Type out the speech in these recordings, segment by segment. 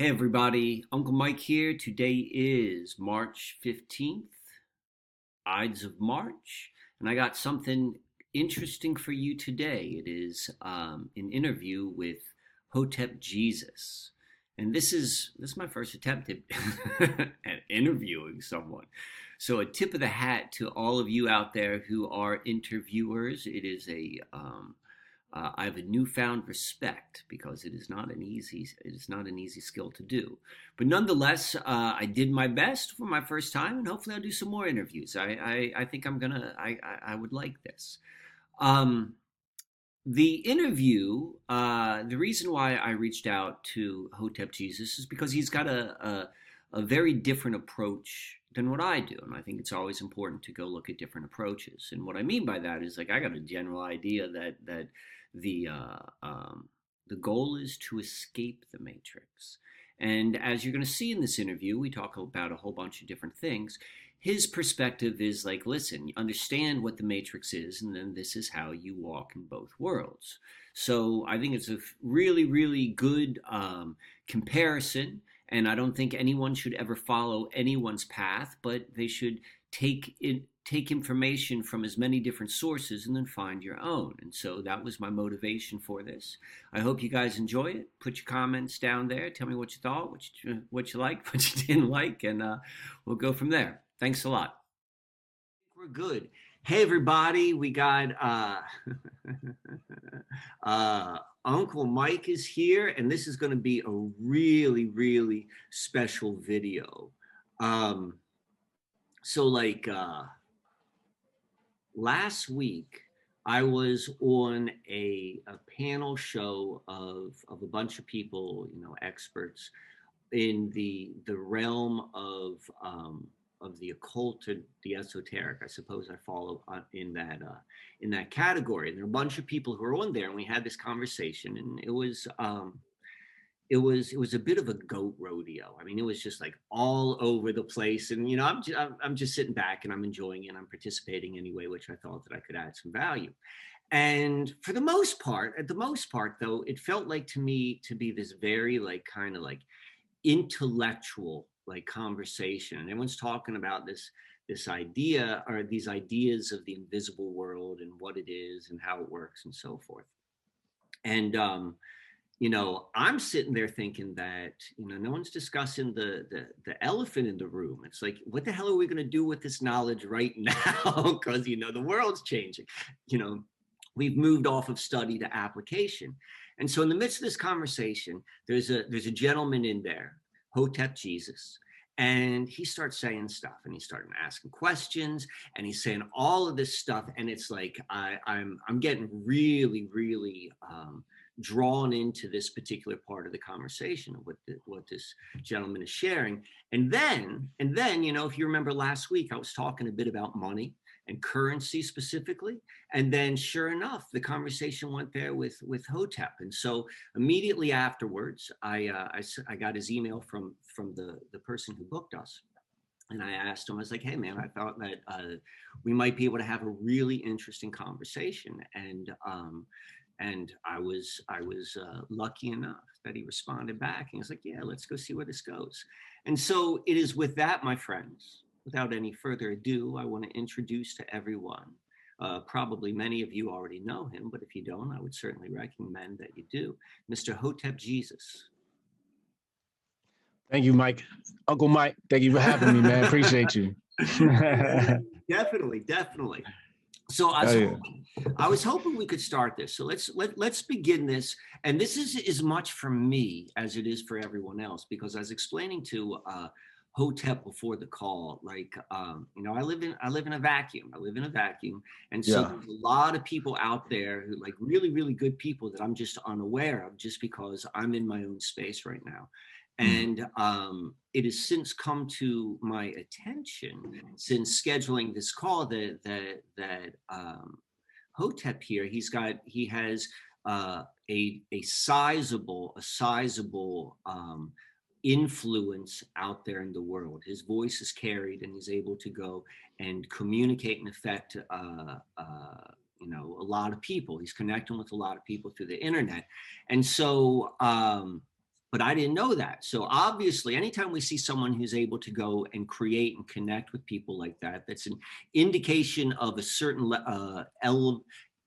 Hey everybody, Uncle Mike here. Today is March 15th, Ides of March, and I got something interesting for you today. It is um, an interview with Hotep Jesus. And this is this is my first attempt at, at interviewing someone. So a tip of the hat to all of you out there who are interviewers. It is a um, uh, I have a newfound respect because it is not an easy it is not an easy skill to do. But nonetheless, uh, I did my best for my first time, and hopefully I'll do some more interviews. I I, I think I'm gonna I, I, I would like this. Um, the interview, uh, the reason why I reached out to Hotep Jesus is because he's got a, a, a very different approach than what I do. And I think it's always important to go look at different approaches. And what I mean by that is like I got a general idea that that the uh, um, the goal is to escape the matrix. And as you're going to see in this interview, we talk about a whole bunch of different things. His perspective is like, listen, understand what the matrix is, and then this is how you walk in both worlds. So I think it's a really, really good um, comparison. And I don't think anyone should ever follow anyone's path, but they should take it take information from as many different sources and then find your own. And so that was my motivation for this. I hope you guys enjoy it. Put your comments down there. Tell me what you thought, what you what you liked, what you didn't like, and uh, we'll go from there. Thanks a lot. We're good. Hey everybody, we got uh, uh, Uncle Mike is here, and this is going to be a really, really special video. Um, so like uh, last week, I was on a, a panel show of, of a bunch of people, you know, experts in the the realm of um, of the occult and the esoteric. I suppose I follow in that uh, in that category. And there are a bunch of people who are on there, and we had this conversation, and it was um, it was it was a bit of a goat rodeo. I mean, it was just like all over the place, and you know, I'm just, I'm just sitting back and I'm enjoying it. And I'm participating anyway, which I thought that I could add some value. And for the most part, at the most part, though, it felt like to me to be this very like kind of like intellectual like conversation. And everyone's talking about this this idea or these ideas of the invisible world and what it is and how it works and so forth. And um, you know, I'm sitting there thinking that, you know, no one's discussing the the, the elephant in the room. It's like, what the hell are we going to do with this knowledge right now? Because you know, the world's changing. You know, we've moved off of study to application. And so in the midst of this conversation, there's a there's a gentleman in there, Hotep Jesus. And he starts saying stuff and he's starting asking questions and he's saying all of this stuff. And it's like I, I'm I'm getting really, really um, drawn into this particular part of the conversation of what what this gentleman is sharing. And then and then you know if you remember last week i was talking a bit about money and currency specifically and then sure enough the conversation went there with with hotep. And so immediately afterwards i uh, I, I got his email from from the the person who booked us. And I asked him, I was like, hey, man, I thought that uh, we might be able to have a really interesting conversation. And um, and I was I was uh, lucky enough that he responded back. And he was like, "Yeah, let's go see where this goes." And so it is with that, my friends. Without any further ado, I want to introduce to everyone. Uh, probably many of you already know him, but if you don't, I would certainly recommend that you do. Mr. Hotep Jesus. Thank you, Mike. Uncle Mike, thank you for having me, man. Appreciate you. definitely, definitely. So I was, oh, yeah. hoping, I was hoping we could start this. So let's let let's begin this. And this is as much for me as it is for everyone else because I was explaining to uh, Hotep before the call, like um, you know, I live in I live in a vacuum. I live in a vacuum, and so yeah. there's a lot of people out there who like really really good people that I'm just unaware of just because I'm in my own space right now. Mm. And um, it has since come to my attention since scheduling this call that that that um, Hotep here, he's got he has uh, a a sizable a sizable um, influence out there in the world. His voice is carried, and he's able to go and communicate and affect. Uh, uh, you know, a lot of people. He's connecting with a lot of people through the internet, and so um, but I didn't know that. So obviously, anytime we see someone who's able to go and create and connect with people like that, that's an indication of a certain uh,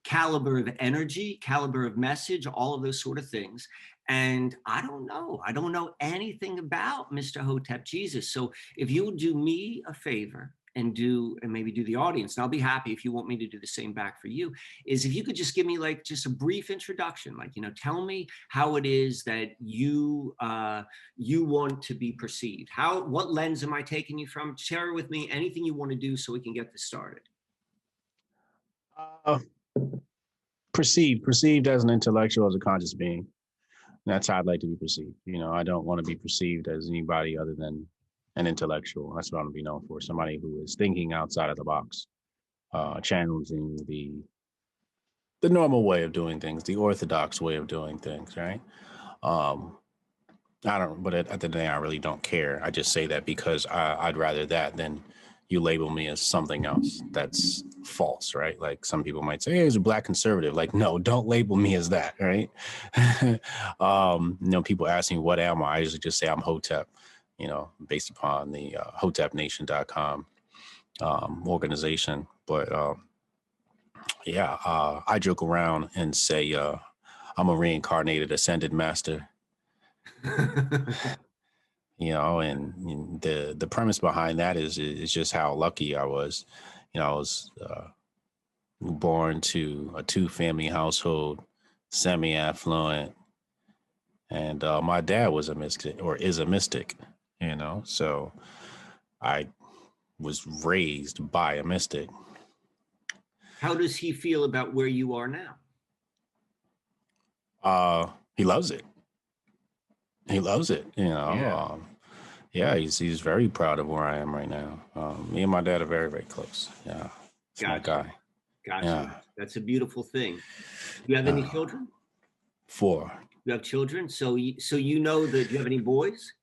caliber of energy, caliber of message, all of those sort of things. And I don't know. I don't know anything about Mr. Hotep Jesus. So if you'll do me a favor and do and maybe do the audience. And i'll be happy if you want me to do the same back for you is if you could just give me like just a brief introduction like you know tell me how it is that you uh you want to be perceived. How what lens am i taking you from? Share with me anything you want to do so we can get this started. Uh, perceived perceived as an intellectual as a conscious being. That's how i'd like to be perceived. You know i don't want to be perceived as anybody other than an intellectual. That's what I want to be known for. Somebody who is thinking outside of the box, uh, challenging the the normal way of doing things, the orthodox way of doing things, right? Um, I don't, but at, at the day, I really don't care. I just say that because I, I'd rather that than you label me as something else that's false, right? Like some people might say, hey, he's a black conservative. Like, no, don't label me as that, right? um, you know, people ask me, what am I? I usually just say I'm Hotep you know, based upon the uh, hotepnation.com um, organization. But uh, yeah, uh, I joke around and say uh, I'm a reincarnated ascended master. you know, and, and, the the premise behind that is is just how lucky I was. You know, I was uh, born to a two family household, semi affluent, and uh, my dad was a mystic or is a mystic you know? So i was raised by a mystic. How does he feel about where you are now? Uh he loves it. He loves it you know? Yeah, um, yeah he's he's very proud of where i am right now. Um, me and my dad are very very close. Yeah it's gotcha. my guy. Gotcha. Yeah. that's a beautiful thing. Do you have any uh, children? four. You have children? So you so you know that you have any boys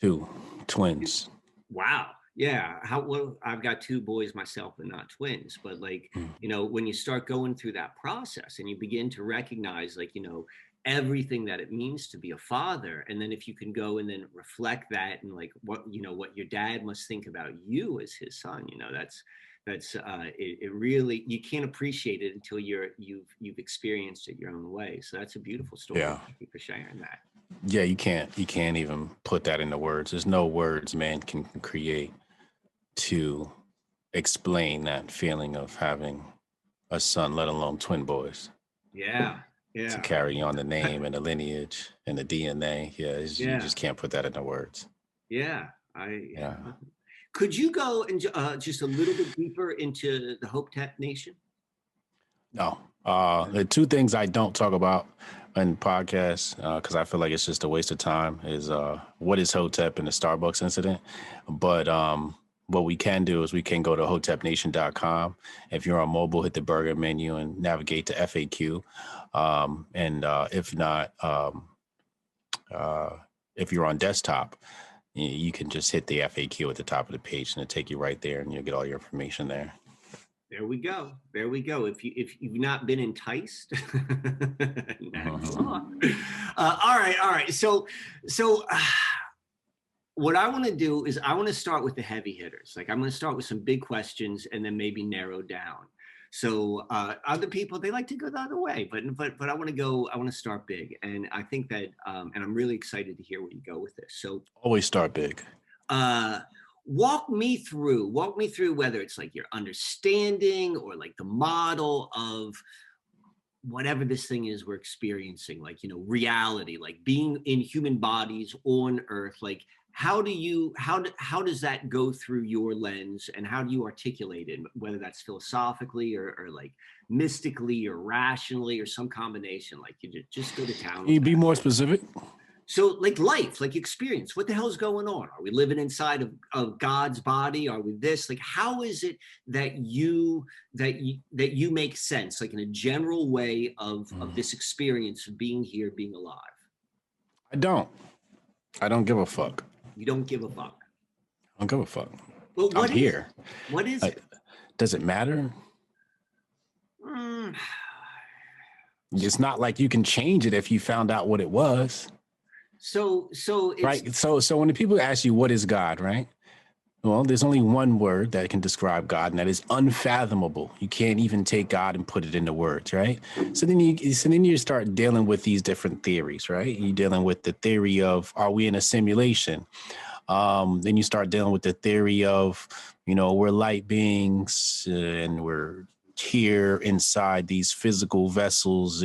Two twins. Wow. Yeah. How well I've got two boys myself and not twins, but like, mm. you know, when you start going through that process and you begin to recognize like, you know, everything that it means to be a father and then if you can go and then reflect that and like what you know what your dad must think about you as his son you know that's that's uh it, it really you can't appreciate it until you're you've you've experienced it your own way so that's a beautiful story yeah thank you for sharing that yeah, you can't you can't even put that into words. There's no words man can create to explain that feeling of having a son, let alone twin boys. Yeah. Yeah. To carry on the name and the lineage and the DNA. Yeah, yeah. you just can't put that into words. Yeah. I yeah. Could you go and uh, just a little bit deeper into the Hotep Nation? No. Uh, the two things I don't talk about in podcasts because uh, I feel like it's just a waste of time. Is uh, what is Hotep and the Starbucks incident? But um, what we can do is we can go to hotepnation.com. If you're on mobile, hit the burger menu and navigate to FAQ. Um, and uh, if not, um, uh, if you're on desktop, you can just hit the FAQ at the top of the page and it'll take you right there and you'll get all your information there. There we go. There we go. If you if you've not been enticed, uh-huh. uh, all right, all right. So so uh, what I want to do is I want to start with the heavy hitters. Like I'm going to start with some big questions and then maybe narrow down. So uh, other people they like to go the other way, but but but I want to go. I want to start big, and I think that um, and I'm really excited to hear where you go with this. So always start big. Uh, walk me through walk me through whether it's like your understanding or like the model of whatever this thing is we're experiencing like you know reality like being in human bodies on earth like how do you how do, how does that go through your lens and how do you articulate it whether that's philosophically or, or like mystically or rationally or some combination like you just, just go to town Can you be more specific so like life like experience what the hell's going on? Are we living inside of, of god's body? Are we this? Like how is it that you that you that you make sense like in a general way of mm. of this experience of being here being alive? I don't. I don't give a fuck. You don't give a fuck. I don't give a fuck. Well, what i'm is, here. what is it does it matter? Mm. it's not like you can change it if you found out what it was So so right. So so when the people ask you what is God, right? Well, there's only one word that can describe God, and that is unfathomable. You can't even take God and put it into words, right? So then you so then you start dealing with these different theories, right? You're dealing with the theory of are we in a simulation? Um, then you start dealing with the theory of, you know, we're light beings uh, and we're here inside these physical vessels,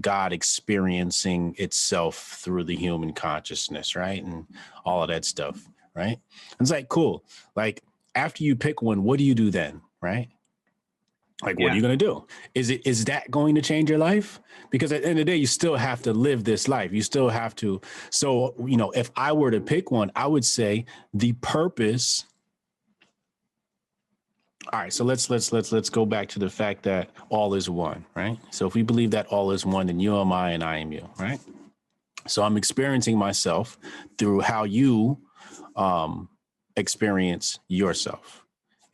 God experiencing itself through the human consciousness, right? And all of that stuff right? It's like cool. Like after you pick one, what do you do then, right? Like, what are you going to do? Is it is that going to change your life? Because at the end of the day, you still have to live this life. You still have to. So, you know, if I were to pick one, I would say the purpose. All right, so let's let's let's let's go back to the fact that all is one, right? So if we believe that all is one, then you am I and I am you, right? So I'm experiencing myself through how you um, experience yourself.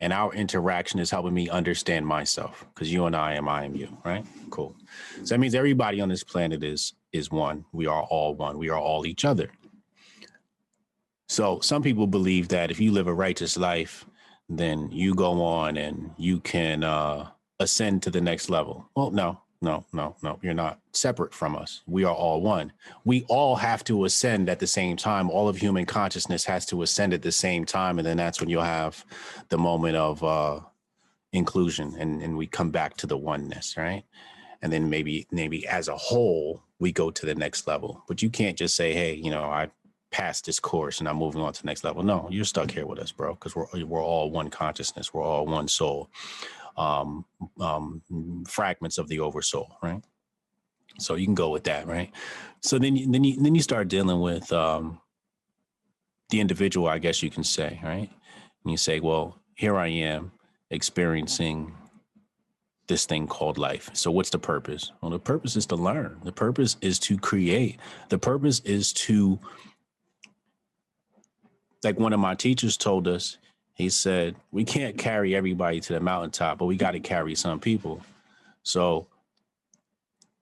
And our interaction is helping me understand myself because you and I am I am you, right? Cool. So that means everybody on this planet is is one. We are all one. We are all each other. So some people believe that if you live a righteous life, then you go on and you can uh, ascend to the next level. Well, no, no, no, no. You're not separate from us. We are all one. We all have to ascend at the same time. All of human consciousness has to ascend at the same time. And then that's when you'll have the moment of uh, inclusion and, and we come back to the oneness, right? And then maybe, maybe as a whole, we go to the next level. But you can't just say, hey, you know, I passed this course and I'm moving on to the next level. No, you're stuck here with us, bro, because we're, we're all one consciousness. We're all one soul um, um, fragments of the oversoul, right? So you can go with that, right? So then, you, then you then you start dealing with um, the individual, I guess you can say, right? And you say, well, here I am experiencing this thing called life. So what's the purpose? Well, the purpose is to learn. The purpose is to create. The purpose is to like one of my teachers told us, he said, We can't carry everybody to the mountaintop, but we got to carry some people. So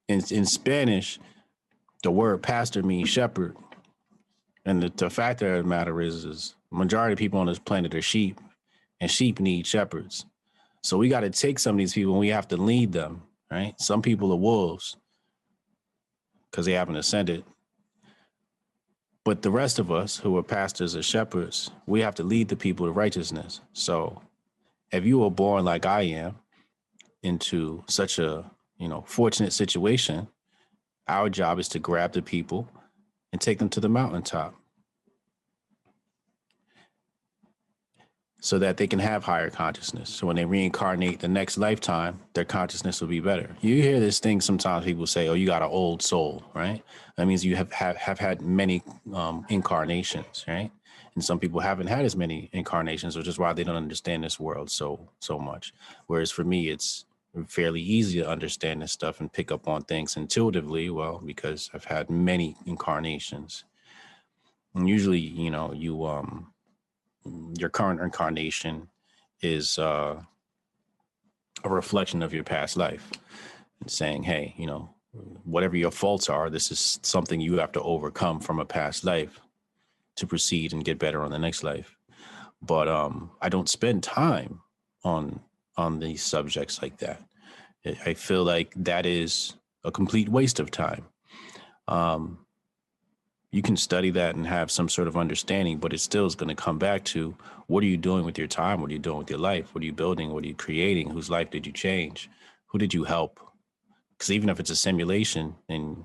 in, in Spanish, the word pastor means shepherd. And the, the fact of the matter is, is majority of people on this planet are sheep, and sheep need shepherds. So we got to take some of these people and we have to lead them, right? Some people are wolves because they haven't ascended. But the rest of us who are pastors or shepherds, we have to lead the people to righteousness. So if you were born like I am into such a, you know, fortunate situation, our job is to grab the people and take them to the mountaintop. So that they can have higher consciousness. So when they reincarnate the next lifetime, their consciousness will be better. You hear this thing sometimes people say, "Oh, you got an old soul," right? That means you have have, have had many um, incarnations, right? And some people haven't had as many incarnations, which is why they don't understand this world so so much. Whereas for me, it's fairly easy to understand this stuff and pick up on things intuitively. Well, because I've had many incarnations, and usually, you know, you um your current incarnation is uh, a reflection of your past life and saying, hey, you know, whatever your faults are, this is something you have to overcome from a past life to proceed and get better on the next life. But um, I don't spend time on on these subjects like that. I feel like that is a complete waste of time. Um, you can study that and have some sort of understanding, but it still is going to come back to what are you doing with your time? What are you doing with your life? What are you building? What are you creating? Whose life did you change? Who did you help? Because even if it's a simulation and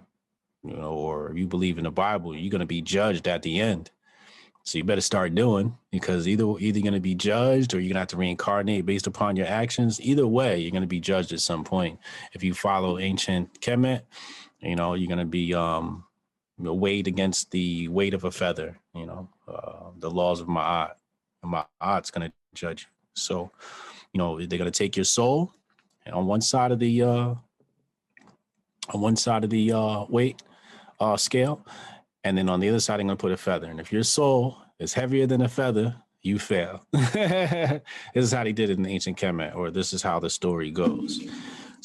you know, or you believe in the Bible, you're going to be judged at the end. So you better start doing because either either going to be judged or you're going to have to reincarnate based upon your actions. Either way, you're going to be judged at some point. If you follow ancient Kemet, you know, you're going to be um weighed against the weight of a feather, you know, uh, the laws of my my art's going to judge. So, you know, they're to take your soul and on one side of the uh, on one side of the uh, weight uh, scale, and then on the other side, I'm to put a feather. And if your soul is heavier than a feather, you fail. this is how they did it in the ancient Kemet, or this is how the story goes.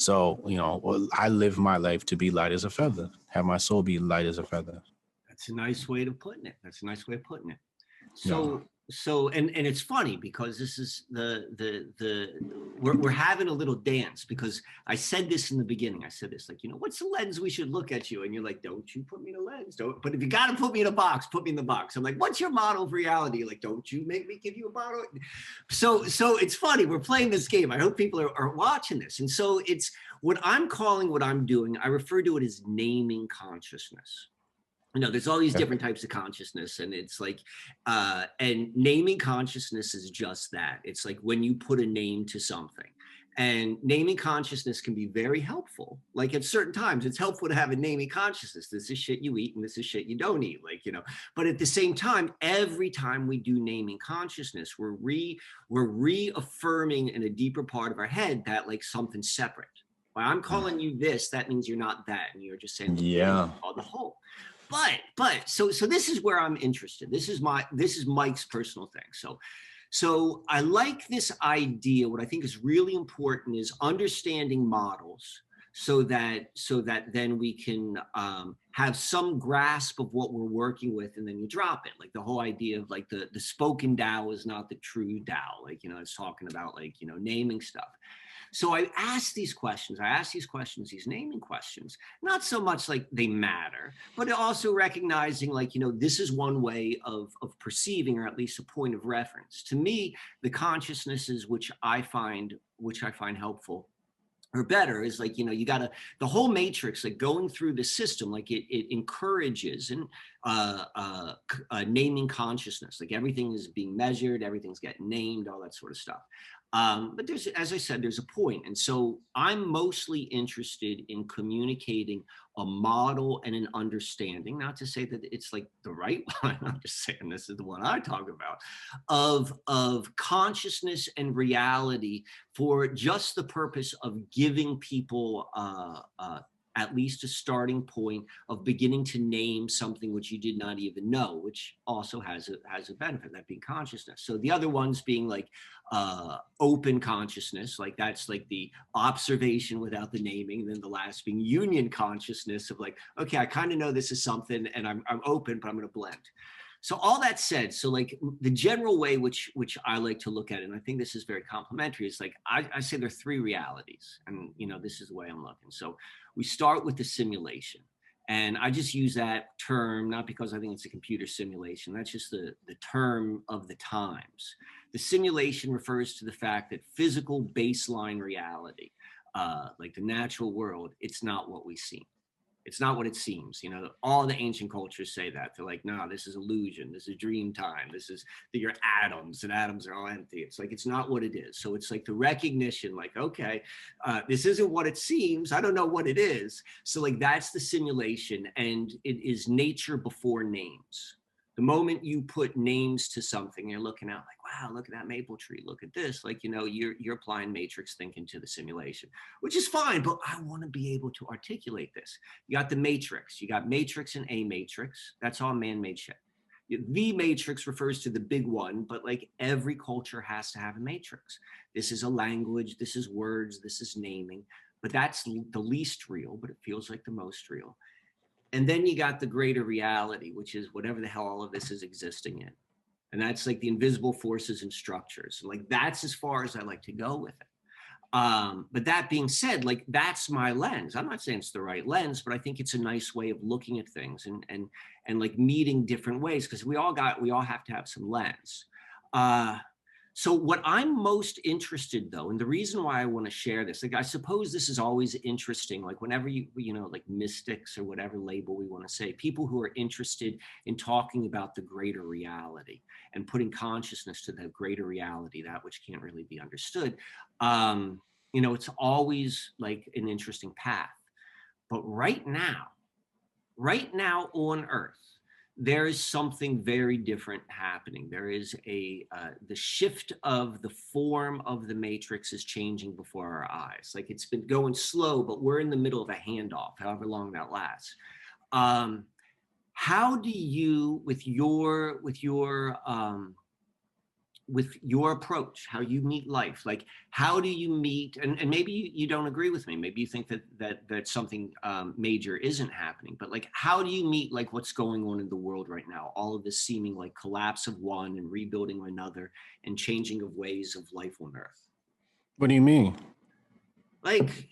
So, you know, I live my life to be light as a feather, have my soul be light as a feather. That's a nice way of putting it. That's a nice way of putting it. So, so, and, and it's funny because this is the, the, the, we're, we're having a little dance because I said this in the beginning. I said this, like, you know, what's the lens we should look at you? And you're like, don't you put me in a lens. Don't, but if you got to put me in a box, put me in the box. I'm like, what's your model of reality? Like, don't you make me give you a bottle? So, so it's funny. We're playing this game. I hope people are, are watching this. And so it's what I'm calling what I'm doing. I refer to it as naming consciousness you know there's all these different types of consciousness and it's like uh and naming consciousness is just that. It's like when you put a name to something. And naming consciousness can be very helpful. Like at certain times it's helpful to have a naming consciousness. This is shit you eat and this is shit you don't eat like you know. But at the same time every time we do naming consciousness we're re we're reaffirming in a deeper part of our head that like something separate. When i'm calling you this that means you're not that and you're just saying yeah. the whole but but so so this is where i'm interested. This is my this is mike's personal thing. So so i like this idea. What i think is really important is understanding models so that so that then we can um, have some grasp of what we're working with and then you drop it. Like the whole idea of like the the spoken dao is not the true dao like you know it's talking about like you know naming stuff so I ask these questions. I ask these questions, these naming questions, not so much like they matter, but also recognizing like, you know, this is one way of, of perceiving or at least a point of reference. To me, the consciousnesses which I find, which I find helpful or better is like you know you got to the whole matrix like going through the system like it, it encourages and uh, uh, uh, naming consciousness like everything is being measured everything's getting named all that sort of stuff um, but there's, as I said, there's a point. And so I'm mostly interested in communicating a model and an understanding, not to say that it's like the right one, I'm just saying this is the one I talk about, of, of consciousness and reality for just the purpose of giving people uh, uh, at least a starting point of beginning to name something which you did not even know, which also has a has a benefit, that being consciousness. So the other ones being like uh, open consciousness, like that's like the observation without the naming. Then the last being union consciousness of like, okay, I kind of know this is something and I'm, I'm open, but I'm going to blend. So all that said, so like the general way which which I like to look at it, and I think this is very complimentary, is like I, I say there are three realities, and you know this is the way I'm looking. So we start with the simulation, and I just use that term not because I think it's a computer simulation. That's just the the term of the times. The simulation refers to the fact that physical baseline reality, uh, like the natural world, it's not what we see it's not what it seems. You know, all the ancient cultures say that. They're like, no, this is illusion. This is dream time. This is that you're atoms and atoms are all empty. It's like, it's not what it is. So it's like the recognition, like, okay, uh, this isn't what it seems. I don't know what it is. So like, that's the simulation and it is nature before names the moment you put names to something, you're looking out like, wow, look at that maple tree. Look at this. Like, you know, you're you're applying matrix thinking to the simulation, which is fine, but I want to be able to articulate this. You got the matrix, you got matrix and a matrix. That's all man-made shit. The matrix refers to the big one, but like every culture has to have a matrix. This is a language, this is words, this is naming, but that's the least real, but it feels like the most real. And then you got the greater reality, which is whatever the hell all of this is existing in. And that's like the invisible forces and structures. Like that's as far as I like to go with it. Um, but that being said, like that's my lens. I'm not saying it's the right lens, but I think it's a nice way of looking at things and and and like meeting different ways because we all got we all have to have some lens. Uh, so what I'm most interested though, and the reason why I want to share this, like I suppose this is always interesting, like whenever you, you know, like mystics or whatever label we want to say, people who are interested in talking about the greater reality and putting consciousness to the greater reality, that which can't really be understood. Um, you know, it's always like an interesting path. But right now, right now on earth, there is something very different happening. There is a uh, the shift of the form of the matrix is changing before our eyes. Like it's been going slow, but we're in the middle of a handoff, however long that lasts. Um, how do you, with your with your um, with your approach how you meet life like how do you meet and, and maybe you, you don't agree with me. Maybe you think that that that something um, major isn't happening but like how do you meet like what's going on in the world right now? All of this seeming like collapse of one and rebuilding another and changing of ways of life on earth. What do you mean? Like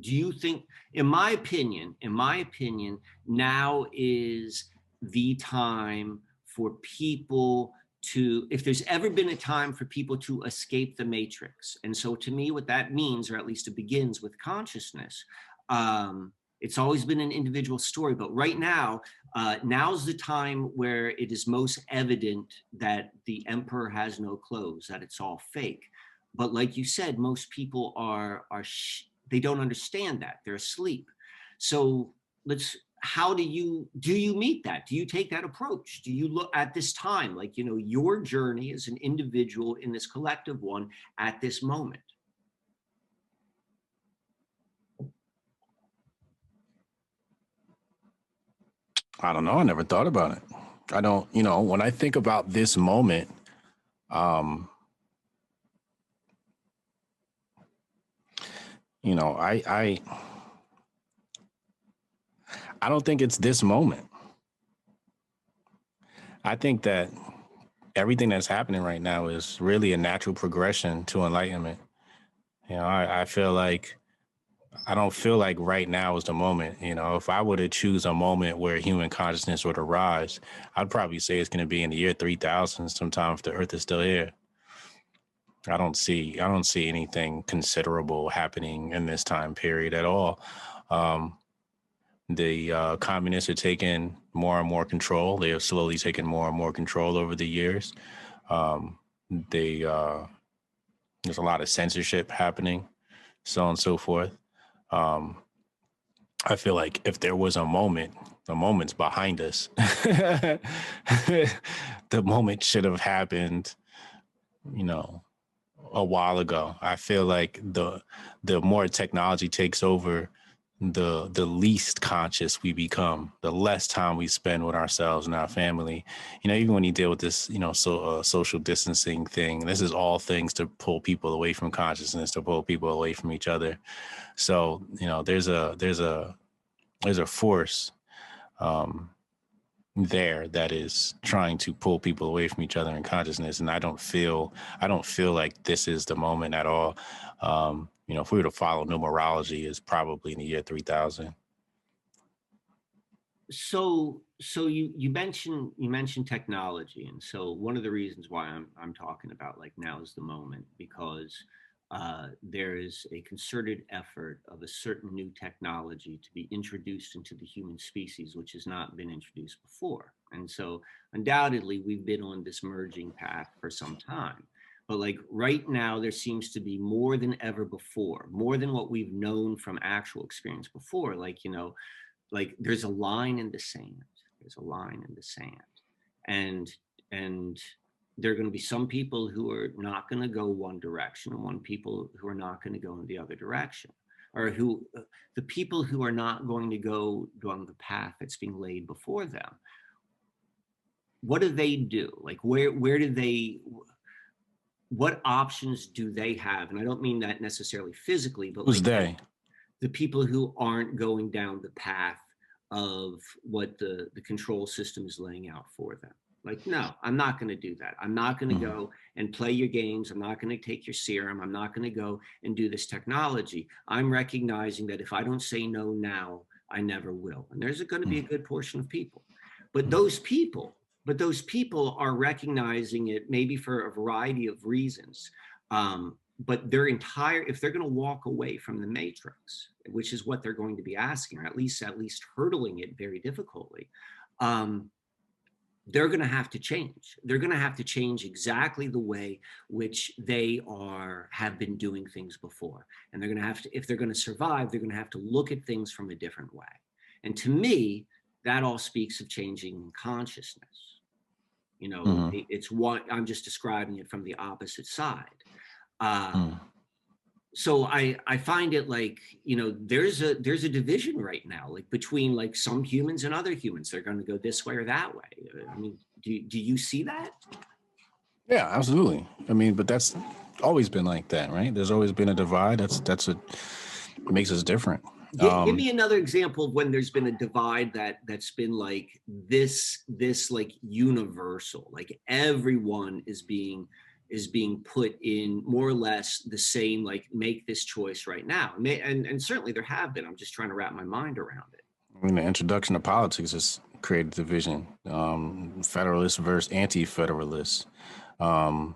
do you think in my opinion in my opinion now is the time for people to if there's ever been a time for people to escape the matrix. And so to me what that means or at least it begins with consciousness um, it's always been an individual story. But right now uh, now's the time where it is most evident that the emperor has no clothes that it's all fake. But like you said most people are are sh- they don't understand that. They're asleep. So let's how do you do you meet that? Do you take that approach? Do you look at this time like you know your journey as an individual in this collective one at this moment? I don't know. I never thought about it. I don't you know when i think about this moment um you know i i I don't think it's this moment. I think that everything that's happening right now is really a natural progression to enlightenment. You know, I, I feel like I don't feel like right now is the moment. You know, if I were to choose a moment where human consciousness would arise, I'd probably say it's going to be in the year 3000 sometime if the earth is still here. I don't see I don't see anything considerable happening in this time period at all. Um, the uh, communists are taking more and more control. They have slowly taken more and more control over the years. Um, they uh, there's a lot of censorship happening, so on and so forth. Um, I feel like if there was a moment, the moment's behind us. the moment should have happened, you know, a while ago. I feel like the the more technology takes over, the the least conscious we become the less time we spend with ourselves and our family. You know even when you deal with this you know so uh, social distancing thing this is all things to pull people away from consciousness to pull people away from each other. So you know there's a there's a there's a force um there that is trying to pull people away from each other in consciousness and i don't feel i don't feel like this is the moment at all. Um you know, if we were to follow numerology, is probably in the year 3000. So, so you you mentioned you mentioned technology, and so one of the reasons why I'm I'm talking about like now is the moment because uh, there is a concerted effort of a certain new technology to be introduced into the human species, which has not been introduced before. And so, undoubtedly, we've been on this merging path for some time but like right now there seems to be more than ever before more than what we've known from actual experience before like you know like there's a line in the sand there's a line in the sand. And and there are going to be some people who are not going to go one direction and one people who are not going to go in the other direction or who uh, the people who are not going to go down the path that's being laid before them. What do they do? Like where where do they what options do they have? And I don't mean that necessarily physically, but who's like they? The people who aren't going down the path of what the the control system is laying out for them. Like, no, I'm not going to do that. I'm not going to mm-hmm. go and play your games. I'm not going to take your serum. I'm not going to go and do this technology. I'm recognizing that if I don't say no now, I never will. And there's going to be a mm. good portion of people. But mm. those people but those people are recognizing it maybe for a variety of reasons um, but their entire if they're going to walk away from the matrix which is what they're going to be asking or at least at least hurdling it very difficultly um, they're going to have to change. They're going to have to change exactly the way which they are have been doing things before. And they're going to have to if they're going to survive they're going to have to look at things from a different way. And to me that all speaks of changing consciousness. You know, mm-hmm. it's one, I'm just describing it from the opposite side. Uh, mm. So I, I find it like, you know, there's a, there's a division right now, like between like some humans and other humans. They're going to go this way or that way. I mean, do, do you see that? Yeah, absolutely. I mean, but that's always been like that, right? There's always been a divide. That's that's what makes us different. Gi- Um, give me another example of when there's been a divide that that's been like this this like universal like everyone is being is being put in more or less the same like make this choice right now May- and and certainly there have been i'm just trying to wrap my mind around it I mean, the introduction of politics has created division. Um, federalists versus anti-federalists. Um,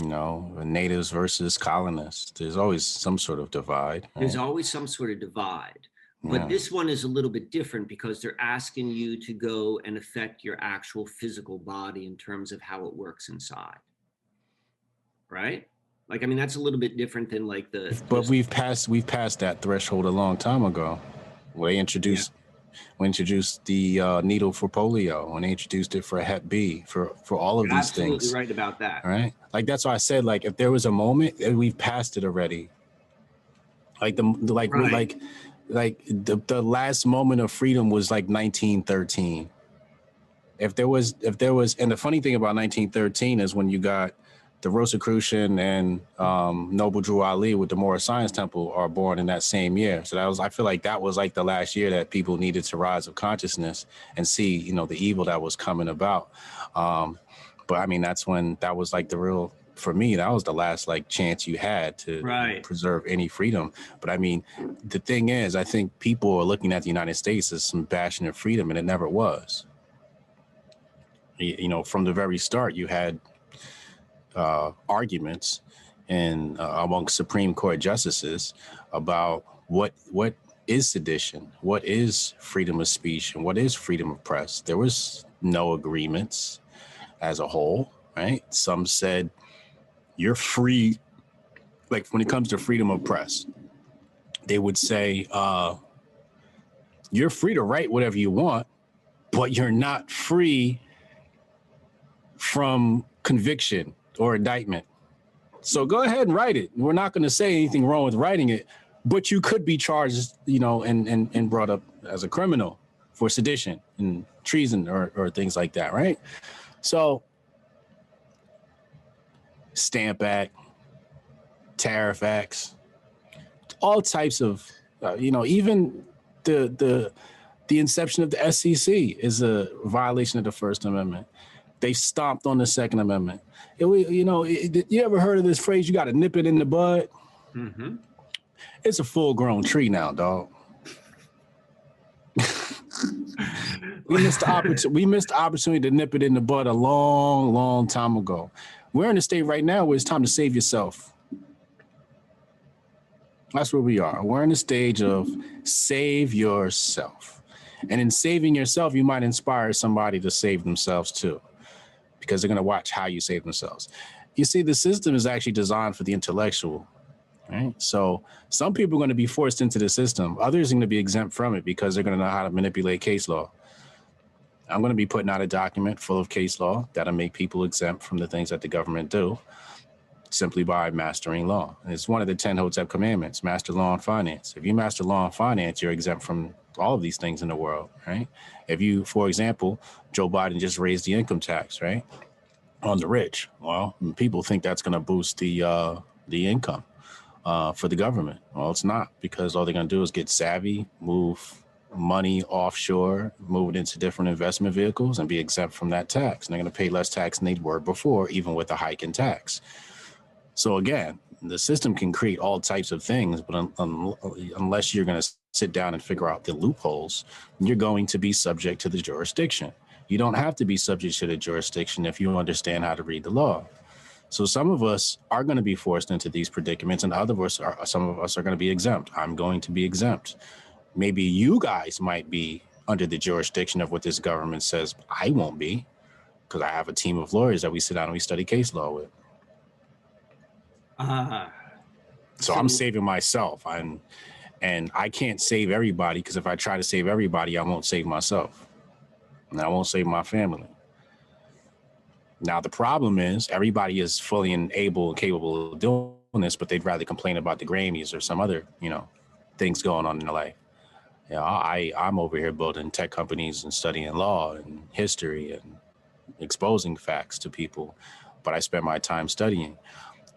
you know, natives versus colonists. There's always some sort of divide. there's always some sort of divide but Yeah. this one is a little bit different because they're asking you to go and affect your actual physical body in terms of how it works inside right like i mean that's a little bit different than like the But we've passed we've passed that threshold a long time ago. When they introduced when they introduced the uh, needle for polio, they introduced it for Hep B, for for all of You're these absolutely things. right about that Right, Like that's why I said like if there was a moment and we've passed it already. Like the like Right. like like the, the last moment of freedom was like 1913. If there was if there was and the funny thing about 1913 is when you got the Rosicrucian and um, Noble Drew Ali with the Moorish Science Temple are born in that same year. So that was I feel like that was like the last year that people needed to rise of consciousness and see you know the evil that was coming about. Um, but I mean that's when that was like the real for me that was the last like chance you had to Right. preserve any freedom. But I mean the thing is I think people are looking at the United States as some bastion of freedom and it never was. You you know from the very start you had uh, arguments in uh, among Supreme Court justices about what what is sedition, what is freedom of speech, and what is freedom of press. There was no agreements as a whole, right? Some said you're free, like when it comes to freedom of press, they would say uh, you're free to write whatever you want, but you're not free from conviction or indictment. So go ahead and write it. We're not going to say anything wrong with writing it, but you could be charged, you know, and and and brought up as a criminal for sedition and treason or or things like that, right? So Stamp Act, Tariff Acts, all types of, uh, you know, even the the the inception of the SEC is a violation of the First Amendment. They stomped on the Second Amendment. It, you know, it, you ever heard of this phrase? You got to nip it in the bud. Mhm. It's a full-grown tree now, dog. we missed the opportunity. We missed the opportunity to nip it in the bud a long, long time ago. We're in a state right now where it's time to save yourself. That's where we are. We're in the stage of save yourself. And in saving yourself, you might inspire somebody to save themselves too, because they're going to watch how you save themselves. You see, the system is actually designed for the intellectual, right? So some people are going to be forced into the system, others are going to be exempt from it because they're going to know how to manipulate case law. I'm going to be putting out a document full of case law that'll make people exempt from the things that the government do simply by mastering law. And it's one of the 10 Hotep commandments master law and finance. If you master law and finance, you're exempt from all of these things in the world, right? If you, for example, Joe Biden just raised the income tax, right? On the rich. Well, people think that's going to boost the uh, the income uh, for the government. Well, it's not because all they're going to do is get savvy, move money offshore, move it into different investment vehicles, and be exempt from that tax. And they're going to pay less tax than they were before, even with a hike in tax. So again, the system can create all types of things, but un- un- unless you're going to sit down and figure out the loopholes, you're going to be subject to the jurisdiction. You don't have to be subject to the jurisdiction if you understand how to read the law. So some of us are going to be forced into these predicaments, and other of us are some of us are going to be exempt. I'm going to be exempt. Maybe you guys might be under the jurisdiction of what this government says. I won't be, because I have a team of lawyers that we sit down and we study case law with. Ah, So I'm saving myself. And and I can't save everybody because if I try to save everybody, I won't save myself. And I won't save my family. Now the problem is everybody is fully and able and capable of doing this, but they'd rather complain about the Grammys or some other, you know, things going on in their life. Yeah, I I'm over here building tech companies and studying law and history and exposing facts to people. but I spend my time studying.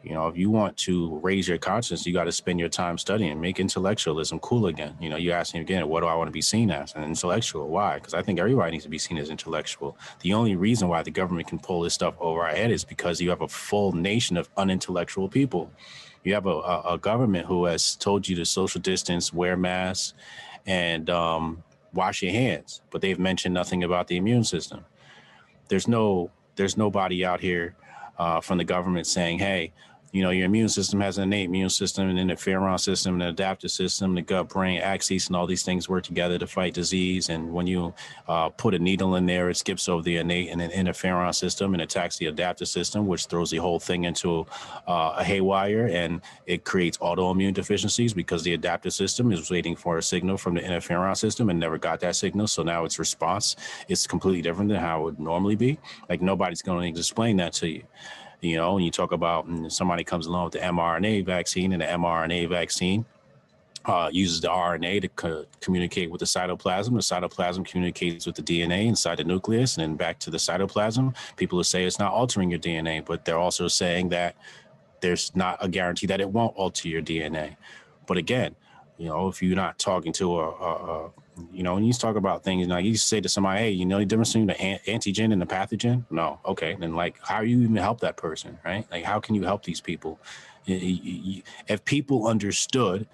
You know, if you want to raise your conscience, you got to spend your time studying, make intellectualism cool again. You know, you ask me again, what do I want to be seen as? An intellectual. Why? Because I think everybody needs to be seen as intellectual. The only reason why the government can pull this stuff over our head is because you have a full nation of unintellectual people. You have a, a, a government who has told you to social distance, wear masks, and um, wash your hands, but they've mentioned nothing about the immune system. There's no, there's nobody out here uh, from the government saying, "Hey, you know, your immune system has an innate immune system, an interferon system, an adaptive system, the gut brain axis, and all these things work together to fight disease. And when you uh, put a needle in there, it skips over the innate and an interferon system and attacks the adaptive system, which throws the whole thing into uh, a haywire and it creates autoimmune deficiencies because the adaptive system is waiting for a signal from the interferon system and never got that signal. So now its response is completely different than how it would normally be. Like nobody's going to explain that to you. You know, when you talk about mm, somebody comes along with the mRNA vaccine and the mRNA vaccine uh, uses the RNA to co- communicate with the cytoplasm. The cytoplasm communicates with the DNA inside the nucleus and then back to the cytoplasm. People will say it's not altering your DNA, but they're also saying that there's not a guarantee that it won't alter your DNA. But again, you know, if you're not talking to a, a you know, when you talk about things, like you say to somebody, hey, you know the difference between the antigen and the pathogen? No. Okay. Then like, how you even help that person, right? Like, how can you help these people? If people understood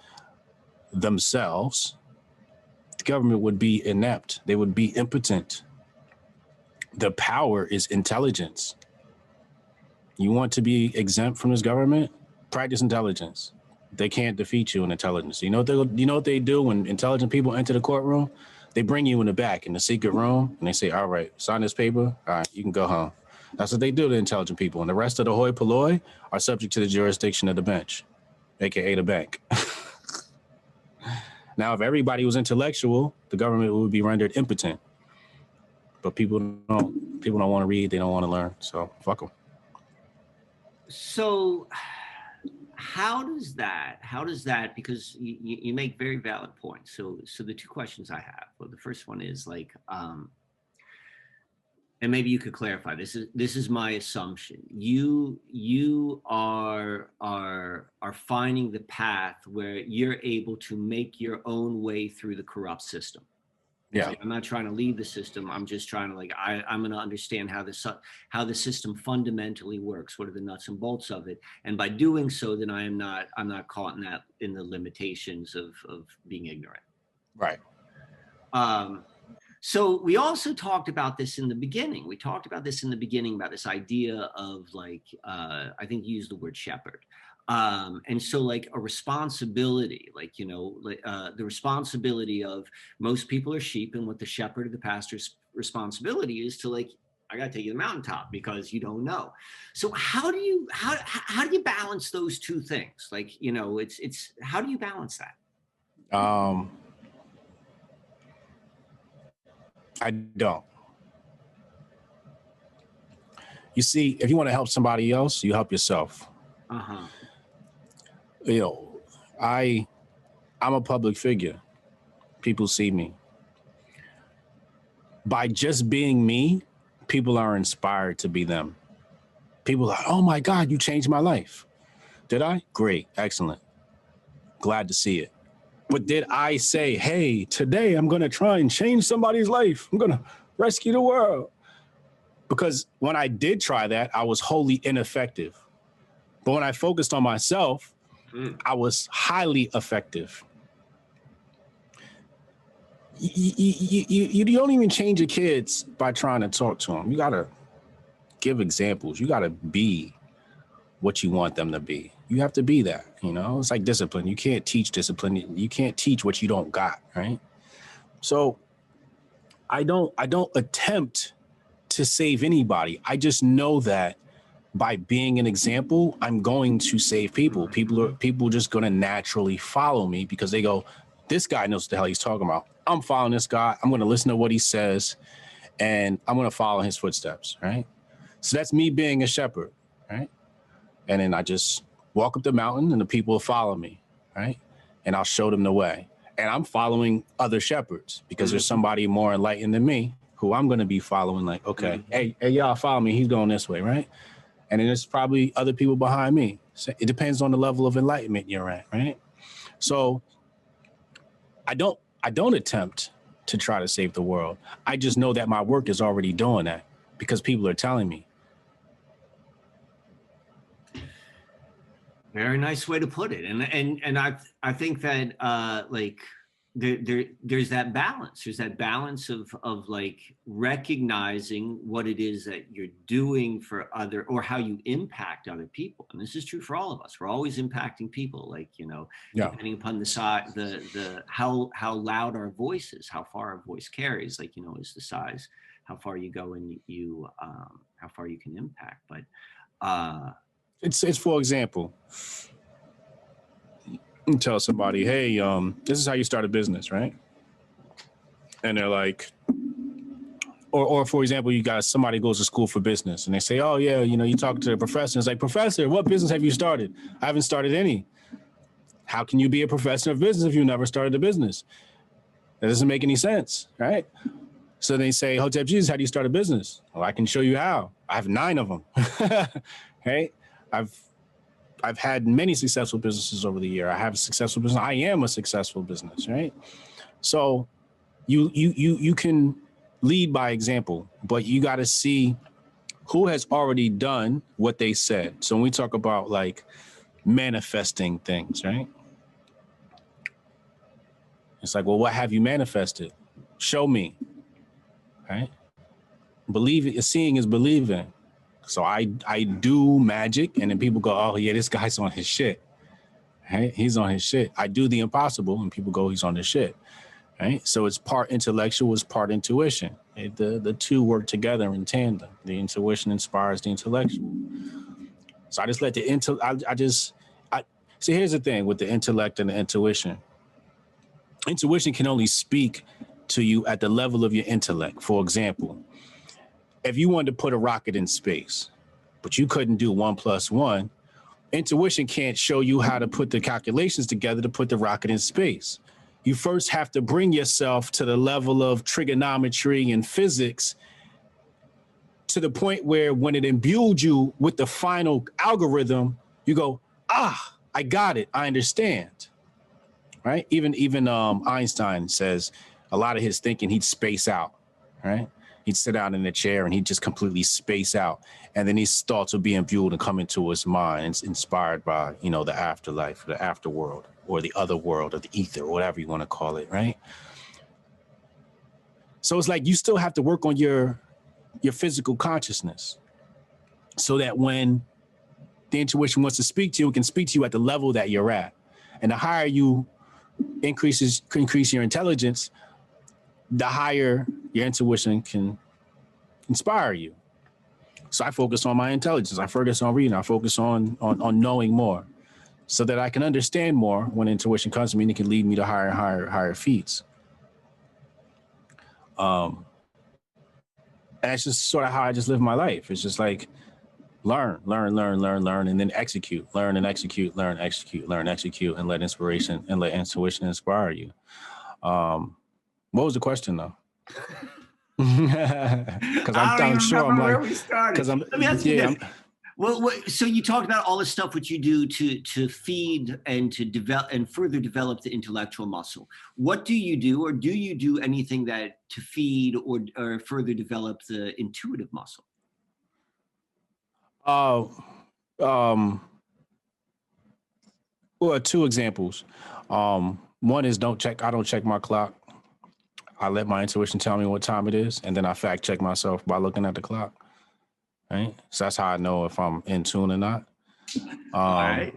themselves, the government would be inept. They would be impotent. The power is intelligence. You want to be exempt from this government? Practice intelligence they can't defeat you in intelligence. You know what they you know what they do when intelligent people enter the courtroom? They bring you in the back in the secret room and they say, All right, sign this paper. All right, you can go home. That's what they do to intelligent people. And the rest of the hoi polloi are subject to the jurisdiction of the bench, aka the bank. now, if everybody was intellectual, the government would be rendered impotent. But people don't people don't want to read, they don't want to learn. So fuck them. So how does that how does that because you, you make very valid points. So so the two questions i have well the first one is like um and maybe you could clarify this is this is my assumption. You you are are are finding the path where you're able to make your own way through the corrupt system yeah. I'm not trying to leave the system. I'm just trying to like I, i'm going to understand how the how the system fundamentally works what are the nuts and bolts of it. And by doing so then i am not i'm not caught in that in the limitations of of being ignorant. Right. Um so we also talked about this in the beginning. We talked about this in the beginning about this idea of like uh i think you used the word shepherd um, and so like a responsibility like you know uh, the responsibility of most people are sheep and what the shepherd or the pastor's responsibility is to like i gotta take you to the mountaintop because you don't know. So how do you how how do you balance those two things? Like you know it's it's how do you balance that? Um. I don't. You see if you want to help somebody else you help yourself. Uh-huh you know, I I'm a public figure. People see me. By just being me, people are inspired to be them. People are, oh my God, you changed my life. Did I? Great, excellent. Glad to see it. But did I say, hey, today I'm gonna try and change somebody's life? I'm gonna rescue the world. Because when I did try that, I was wholly ineffective. But when I focused on myself, Mm. I was highly effective. You, you, you, you don't even change your kids by trying to talk to them. You got to give examples. You got to be what you want them to be. You have to be that, you know? It's like discipline. You can't teach discipline. You can't teach what you don't got, right? So I don't I don't attempt to save anybody. I just know that by being an example, I'm going to save people. People are people are just going to naturally follow me because they go, this guy knows what the hell he's talking about. I'm following this guy. I'm going to listen to what he says, and I'm going to follow his footsteps. Right. So that's me being a shepherd. Right. And then I just walk up the mountain, and the people will follow me. Right. And I'll show them the way. And I'm following other shepherds because there's mm-hmm. somebody more enlightened than me who I'm going to be following. Like, okay, mm-hmm. hey, hey, y'all follow me. He's going this way, right? And then there's probably other people behind me. So it depends on the level of enlightenment you're at, right? So I don't I don't attempt to try to save the world. I just know that my work is already doing that because people are telling me. Very nice way to put it. And and and I I think that uh like there, there there's that balance. There's that balance of of like recognizing what it is that you're doing for other or how you impact other people. And this is true for all of us. We're always impacting people like you know yeah. depending upon the size the the how how loud our voice is how far our voice carries like you know is the size how far you go and you, you um how far you can impact. But uh it's it's for example tell somebody, hey, um, this is how you start a business, right? And they're like, or, or for example, you got somebody goes to school for business and they say, oh yeah, you know, you talk to the professor. It's like, professor, what business have you started? I haven't started any. How can you be a professor of business if you never started a business? That doesn't make any sense, right? So they say, Hotep Jesus, how do you start a business? Well, I can show you how. I have nine of them. right? I've I've had many successful businesses over the year. I have a successful business. I am a successful business, right? So you you you you can lead by example, but you got to see who has already done what they said. So when we talk about like manifesting things, right? It's like, well, what have you manifested? Show me. Right? Believe seeing is believing. So I I do magic, and then people go, "Oh yeah, this guy's on his shit." Right? He's on his shit. I do the impossible, and people go, "He's on his shit." Right? So it's part intellectual, it's part intuition. It, the the two work together in tandem. The intuition inspires the intellectual. So I just let the intel. I, I just I see. Here's the thing with the intellect and the intuition. Intuition can only speak to you at the level of your intellect. For example, if you wanted to put a rocket in space, but you couldn't do one plus one, intuition can't show you how to put the calculations together to put the rocket in space. You first have to bring yourself to the level of trigonometry and physics to the point where when it imbued you with the final algorithm, you go, ah, I got it. I understand. Right? Even even um, Einstein says a lot of his thinking he'd space out. Right? He'd sit down in a chair and he'd just completely space out. And then his thoughts would be imbued and come into his mind, inspired by, you know, the afterlife, the afterworld, or the other world, or the ether, or whatever you want to call it, right? So it's like you still have to work on your your physical consciousness so that when the intuition wants to speak to you, it can speak to you at the level that you're at. And the higher you increases increase your intelligence, the higher your intuition can inspire you. So I focus on my intelligence. I focus on reading. I focus on on, on knowing more, so that I can understand more when intuition comes to me and it can lead me to higher, higher, higher feats. Um, and that's just sort of how I just live my life. It's just like learn, learn, learn, learn, learn, and then execute, learn and execute, learn, execute, learn, execute, and let inspiration and let intuition inspire you. Um, what was the question though? Because I'm, I'm sure I'm like because I'm Let me ask yeah. You well, what, so you talked about all the stuff which you do to to feed and to develop and further develop the intellectual muscle. What do you do, or do you do anything that to feed or or further develop the intuitive muscle? Uh, um, well, two examples. Um, one is don't check. I don't check my clock. I let my intuition tell me what time it is, and then I fact check myself by looking at the clock. Right. So that's how I know if I'm in tune or not. Um, right.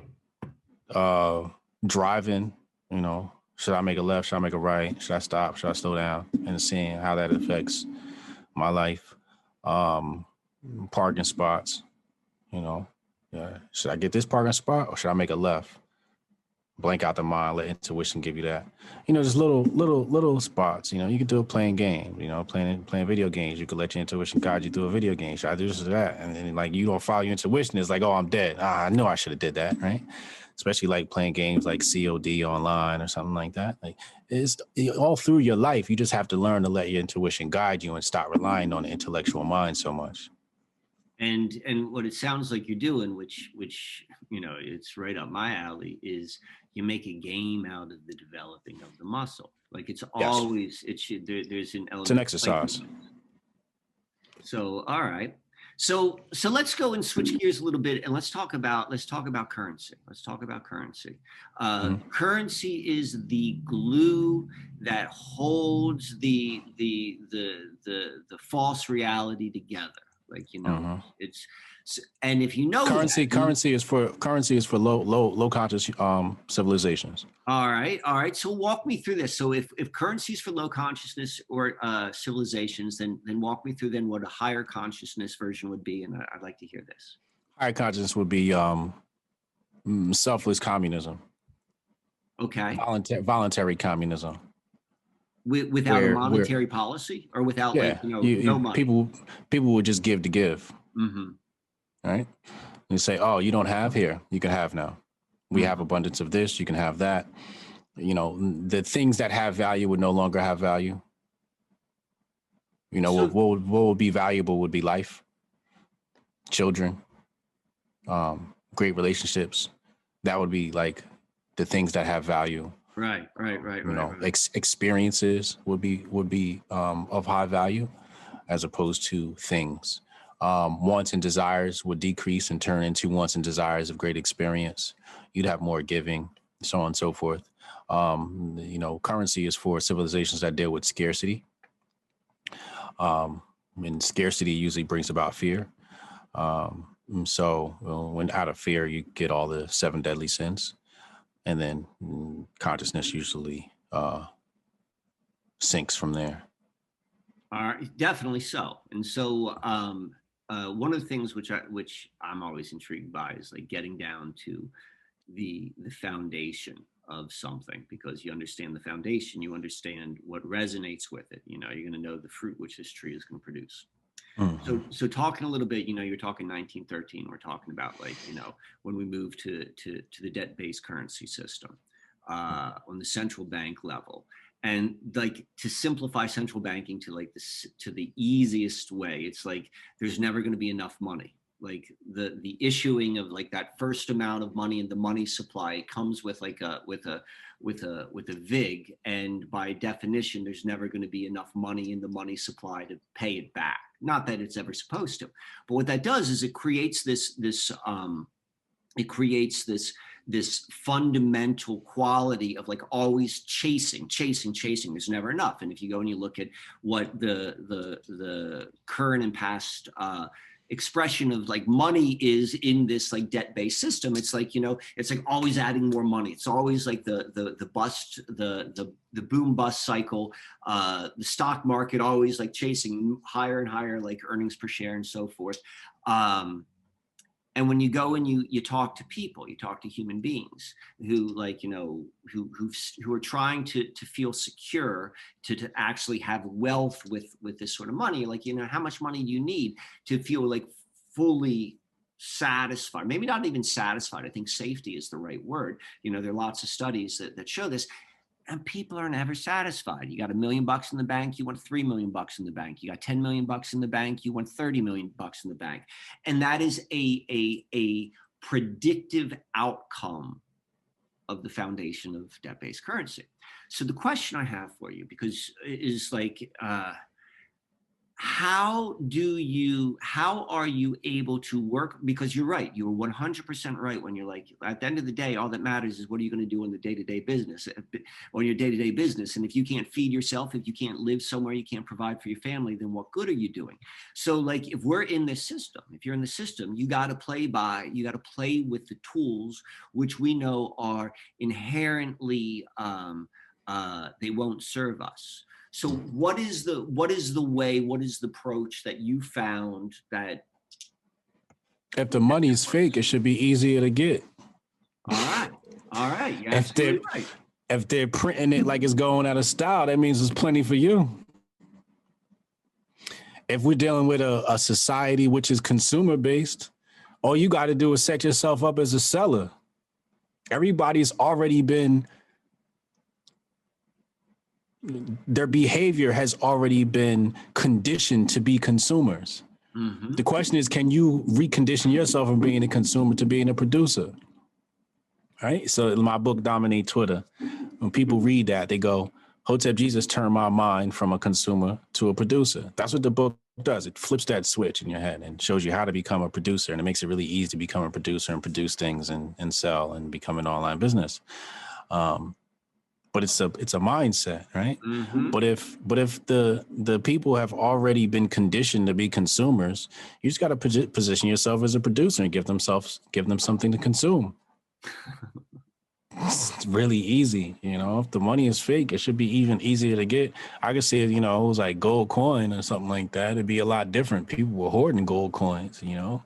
Uh, driving, you know, should I make a left? Should I make a right? Should I stop? Should I slow down? And seeing how that affects my life. Um, parking spots, you know, yeah. Should I get this parking spot or should I make a left? Blank out the mind, let intuition give you that. You know, just little, little, little spots. You know, you can do a playing game. You know, playing playing video games. You could let your intuition guide you through a video game. Should I do this or that? And then like you don't follow your intuition. It's like, oh, I'm dead. Ah, I know I should have did that, right? Especially like playing games like COD online or something like that. Like it's all through your life. You just have to learn to let your intuition guide you and stop relying on the intellectual mind so much. And and what it sounds like you're doing, which which you know, it's right up my alley, is you make a game out of the developing of the muscle. Like it's Yes. always it should there, there's an element. It's an exercise. So all right. So so let's go and switch gears a little bit and let's talk about let's talk about currency. Let's talk about currency. Uh, Mhm. Currency is the glue that holds the the the the the false reality together. Like you know, Mhm. it's and if you know Currency, that, you- currency is for currency is for low, low, low conscious um civilizations. All right, all right. So walk me through this. So if if currencies for low consciousness or uh, civilizations, then then walk me through then what a higher consciousness version would be, and I, I'd like to hear this. Higher consciousness would be um mm, selfless communism, Okay, voluntary voluntary communism. Without Where- a monetary policy or without Yeah, like you know you- no money. people people would just give to give, hmm right? You say, oh, you don't have here, you can have now. We Mm. have abundance of this, you can have that. You know, the things that have value would no longer have value. You know, what, So- what would, what would be valuable would be life, children, um, great relationships. That would be like the things that have value. Right, right, right, You right. know, right. ex- experiences would be would be um, of high value, as opposed to things. Um, wants and desires would decrease and turn into wants and desires of great experience. You'd have more giving, so on and so forth. Um, you know, currency is for civilizations that deal with scarcity. Um, and scarcity usually brings about fear. Um, so when out of fear, you get all the seven deadly sins, and then mm, consciousness usually uh, sinks from there. Definitely so. And so, um, uh, one of the things which I which I'm always intrigued by is like getting down to the the foundation of something because you understand the foundation, you understand what resonates with it. You know, you're going to know the fruit which this tree is going to produce. So, so talking a little bit, you know, you're talking 1913. We're talking about like, you know, when we move to to to the debt-based currency system uh, on the central bank level, and like to simplify central banking to like this to the easiest way. It's like there's never going to be enough money. Like the the issuing of like that first amount of money and the money supply comes with like a with a with a with a vig and by definition there's never going to be enough money in the money supply to pay it back not that it's ever supposed to but what that does is it creates this this um it creates this this fundamental quality of like always chasing chasing chasing there's never enough. And if you go and you look at what the the the current and past uh expression of like money is in this like debt-based system it's like you know it's like always adding more money. It's always like the the the bust the the the boom bust cycle uh the stock market always like chasing higher and higher like earnings per share and so forth. Um and when you go and you you talk to people you talk to human beings who like you know who who who are trying to to feel secure to to actually have wealth with with this sort of money like you know how much money do you need to feel like fully satisfied? Maybe not even satisfied i think safety is the right word. You know there are lots of studies that, that show this and people are never satisfied. You got a million bucks in the bank you want three million bucks in the bank. You got 10 million bucks in the bank you want 30 million bucks in the bank. And that is a a a predictive outcome of the foundation of debt-based currency. So the question i have for you because is like uh how do you how are you able to work? Because you're right you're 100% right when you're like at the end of the day all that matters is what are you going to do in the day-to-day business on your day-to-day business? And if you can't feed yourself if you can't live somewhere you can't provide for your family then what good are you doing? So like if we're in this system if you're in the system you got to play by you got to play with the tools which we know are inherently um, uh, they won't serve us so what is the what is the way what is the approach that you found that If the money is fake, it should be easier to get. all right all right you're If they're- right If they're printing it like it's going out of style, that means there's plenty for you. If we're dealing with a, a society which is consumer based, all you got to do is set yourself up as a seller. Everybody's already been, their behavior has already been conditioned to be consumers. Mm-hmm. The question is, can you recondition yourself from being a consumer to being a producer? Right. So in my book, Dominate Twitter, when people read that, they go, Hotep Jesus turned my mind from a consumer to a producer. That's what the book does. It flips that switch in your head and shows you how to become a producer. And it makes it really easy to become a producer and produce things and, and sell and become an online business. Um, but it's a it's a mindset, right? Mm-hmm. But if but if the the people have already been conditioned to be consumers, you just got to position yourself as a producer and give themselves give them something to consume. it's really easy, you know. If the money is fake, it should be even easier to get. I could see you know, it was like gold coin or something like that. It'd be a lot different. People were hoarding gold coins, you know.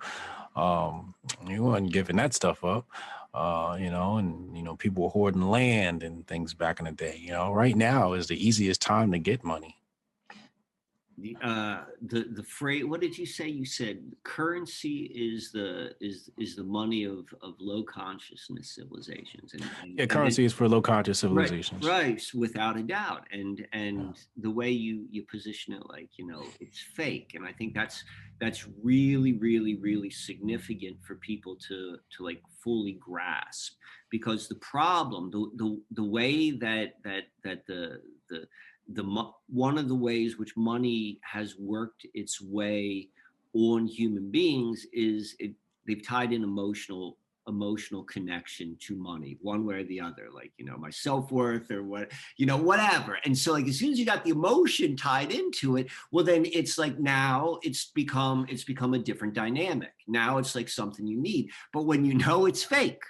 Um, you wasn't giving that stuff up uh, you know, and you know, people were hoarding land and things back in the day. You know, right now is the easiest time to get money. The uh, the the phrase. What did you say? You said currency is the is is the money of of low consciousness civilizations. And, and yeah, currency and is for low conscious civilizations. Right, right, without a doubt. And and yeah. the way you you position it, like you know, it's fake. And I think that's that's really really really significant for people to to like fully grasp because the problem the the, the way that that that the the the one of the ways which money has worked its way on human beings is it they've tied in emotional emotional connection to money one way or the other like you know my self-worth or what you know whatever. And so like as soon as you got the emotion tied into it well then it's like now it's become it's become a different dynamic. Now it's like something you need. But when you know it's fake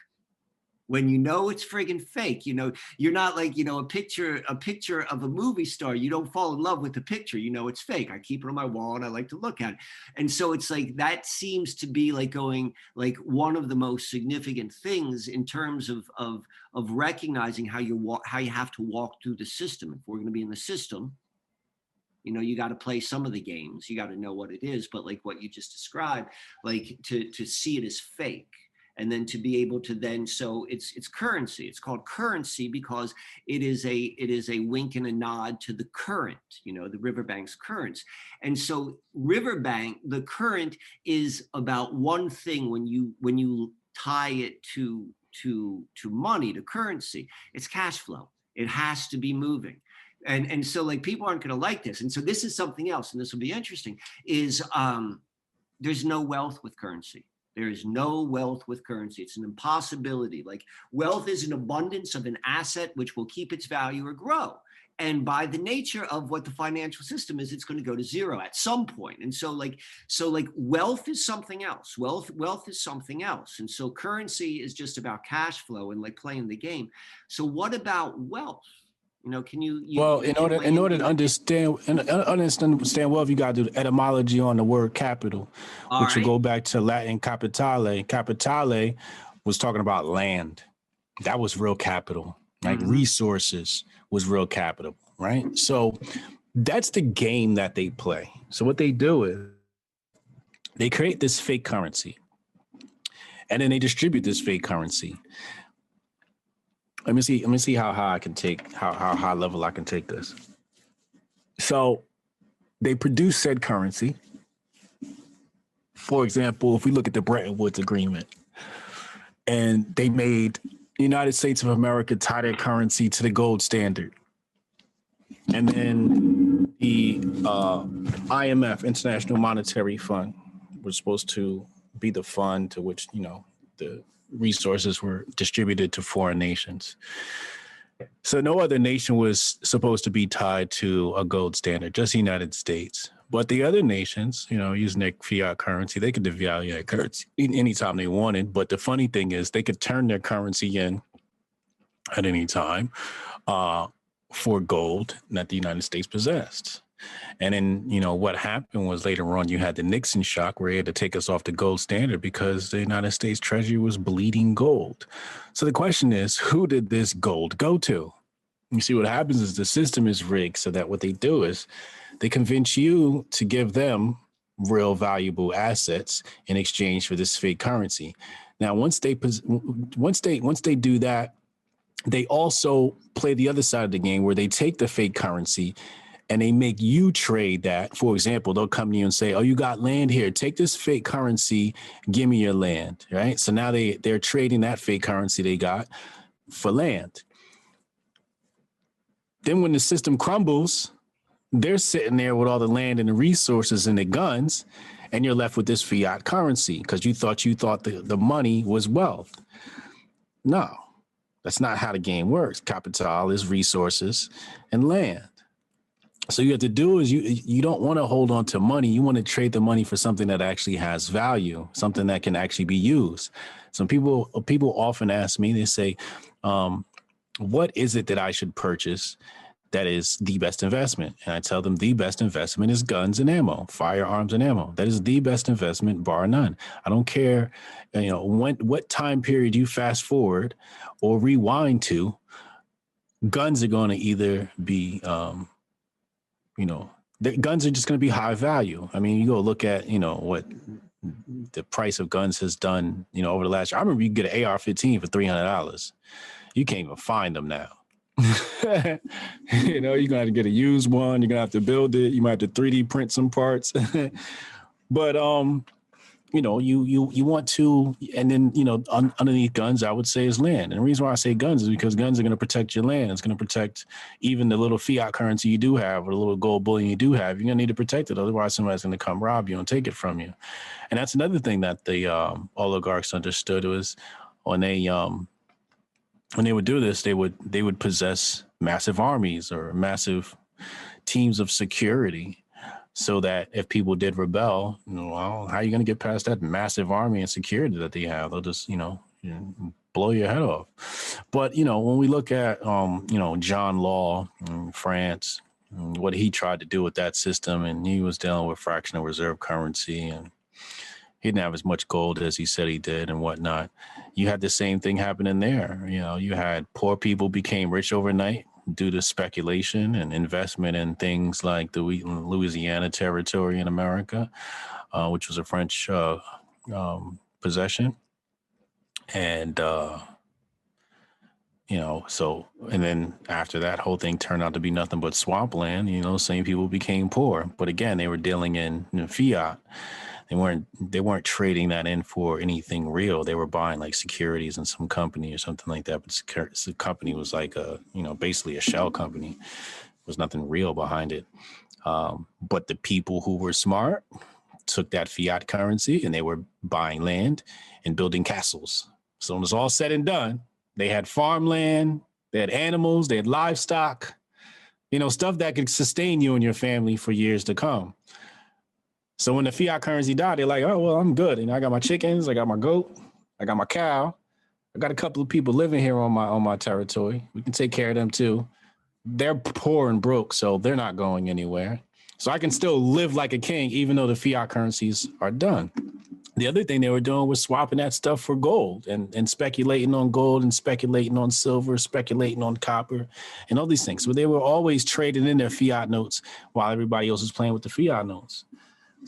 when you know it's friggin' fake you know? You're not like you know a picture a picture of a movie star you don't fall in love with the picture you know it's fake i keep it on my wall and i like to look at it. And so it's like that seems to be like going like one of the most significant things in terms of of of recognizing how you walk how you have to walk through the system. If we're to be in the system you know you got to play some of the games you got to know what it is but like what you just described like to to see it as fake and then to be able to then so it's it's currency. It's called currency because it is a it is a wink and a nod to the current you know the riverbank's currents. And so riverbank the current is about one thing when you when you tie it to to to money to currency. It's cash flow. It has to be moving. And and so like people aren't going to like this. And so this is something else and this will be interesting is um there's no wealth with currency there is no wealth with currency. It's an impossibility. Like wealth is an abundance of an asset which will keep its value or grow. And by the nature of what the financial system is, it's going to go to zero at some point. And so, like, so like wealth is something else. Wealth, wealth is something else. And so currency is just about cash flow and like playing the game. So what about wealth? You know, can you? you well, in order in order to understand and understand wealth, you got to do the etymology on the word capital, All which right. will go back to Latin capitale. Capitale was talking about land. That was real capital. Like mm-hmm. resources was real capital, right? So that's the game that they play. So what they do is they create this fake currency, and then they distribute this fake currency let me see. Let me see how high I can take how how high level I can take this. So they produce said currency. For example, if we look at the Bretton Woods Agreement, and they made the United States of America tie their currency to the gold standard. And then the uh, IMF, International Monetary Fund, was supposed to be the fund to which, you know, the resources were distributed to foreign nations. So no other nation was supposed to be tied to a gold standard, just the United States. But the other nations, you know, using their fiat currency, they could devalue that currency anytime they wanted. But the funny thing is, they could turn their currency in at any time uh, for gold that the United States possessed. And then, you know, what happened was later on you had the Nixon shock where he had to take us off the gold standard because the United States Treasury was bleeding gold. So the question is, who did this gold go to? You see, what happens is the system is rigged so that what they do is they convince you to give them real valuable assets in exchange for this fake currency. Now, once they once they once they do that, they also play the other side of the game where they take the fake currency and they make you trade that. For example, they'll come to you and say, "Oh, you got land here. Take this fake currency. Give me your land." Right. So now they they're trading that fake currency they got for land. Then when the system crumbles, they're sitting there with all the land and the resources and the guns, and you're left with this fiat currency because you thought you thought the, the money was wealth. No, that's not how the game works. Capital is resources and land. So you have to do is you you don't want to hold on to money. You want to trade the money for something that actually has value, something that can actually be used. Some people people often ask me, they say, um, "What is it that I should purchase that is the best investment. And I tell them the best investment is guns and ammo, firearms and ammo. That is the best investment, bar none. I don't care, you know, when what time period you fast forward or rewind to, guns are going to either be, um, you know, the guns are just going to be high value. I mean, you go look at, you know, what the price of guns has done, you know, over the last year. I remember you get an AR-15 for three hundred dollars. You can't even find them now. you know, you're gonna have to get a used one. You're gonna have to build it. You might have to 3D print some parts. but um, you know, you you you want to, and then you know, un, underneath guns, I would say is land. And the reason why I say guns is because guns are going to protect your land. It's going to protect even the little fiat currency you do have, or the little gold bullion you do have. You're going to need to protect it, otherwise somebody's going to come rob you and take it from you. And that's another thing that the um, oligarchs understood was when they um when they would do this, they would they would possess massive armies or massive teams of security so that if people did rebel, well, how are you going to get past that massive army and security that they have? They'll just, you know, blow your head off. But you know, when we look at, um, you know, John Law in France, what he tried to do with that system, and he was dealing with fractional reserve currency and he didn't have as much gold as he said he did and whatnot. You had the same thing happening there. You know, you had poor people became rich overnight due to speculation and investment in things like the Louisiana territory in America, uh, which was a French uh, um, possession. And, uh, you know, so, and then after that whole thing turned out to be nothing but swampland, you know, same people became poor. But again, they were dealing in, in fiat they weren't they weren't trading that in for anything real. They were buying like securities in some company or something like that. But the company was like a you know basically a shell company. There was nothing real behind it. Um, but the people who were smart took that fiat currency and they were buying land and building castles. So when it was all said and done, they had farmland, they had animals, they had livestock, you know, stuff that could sustain you and your family for years to come. So when the fiat currency died, they're like, oh, well, I'm good. And I got my chickens, I got my goat, I got my cow. I got a couple of people living here on my on my territory. We can take care of them too. They're poor and broke, so they're not going anywhere. So I can still live like a king, even though the fiat currencies are done. The other thing they were doing was swapping that stuff for gold and, and speculating on gold and speculating on silver, speculating on copper and all these things. So they were always trading in their fiat notes while everybody else was playing with the fiat notes.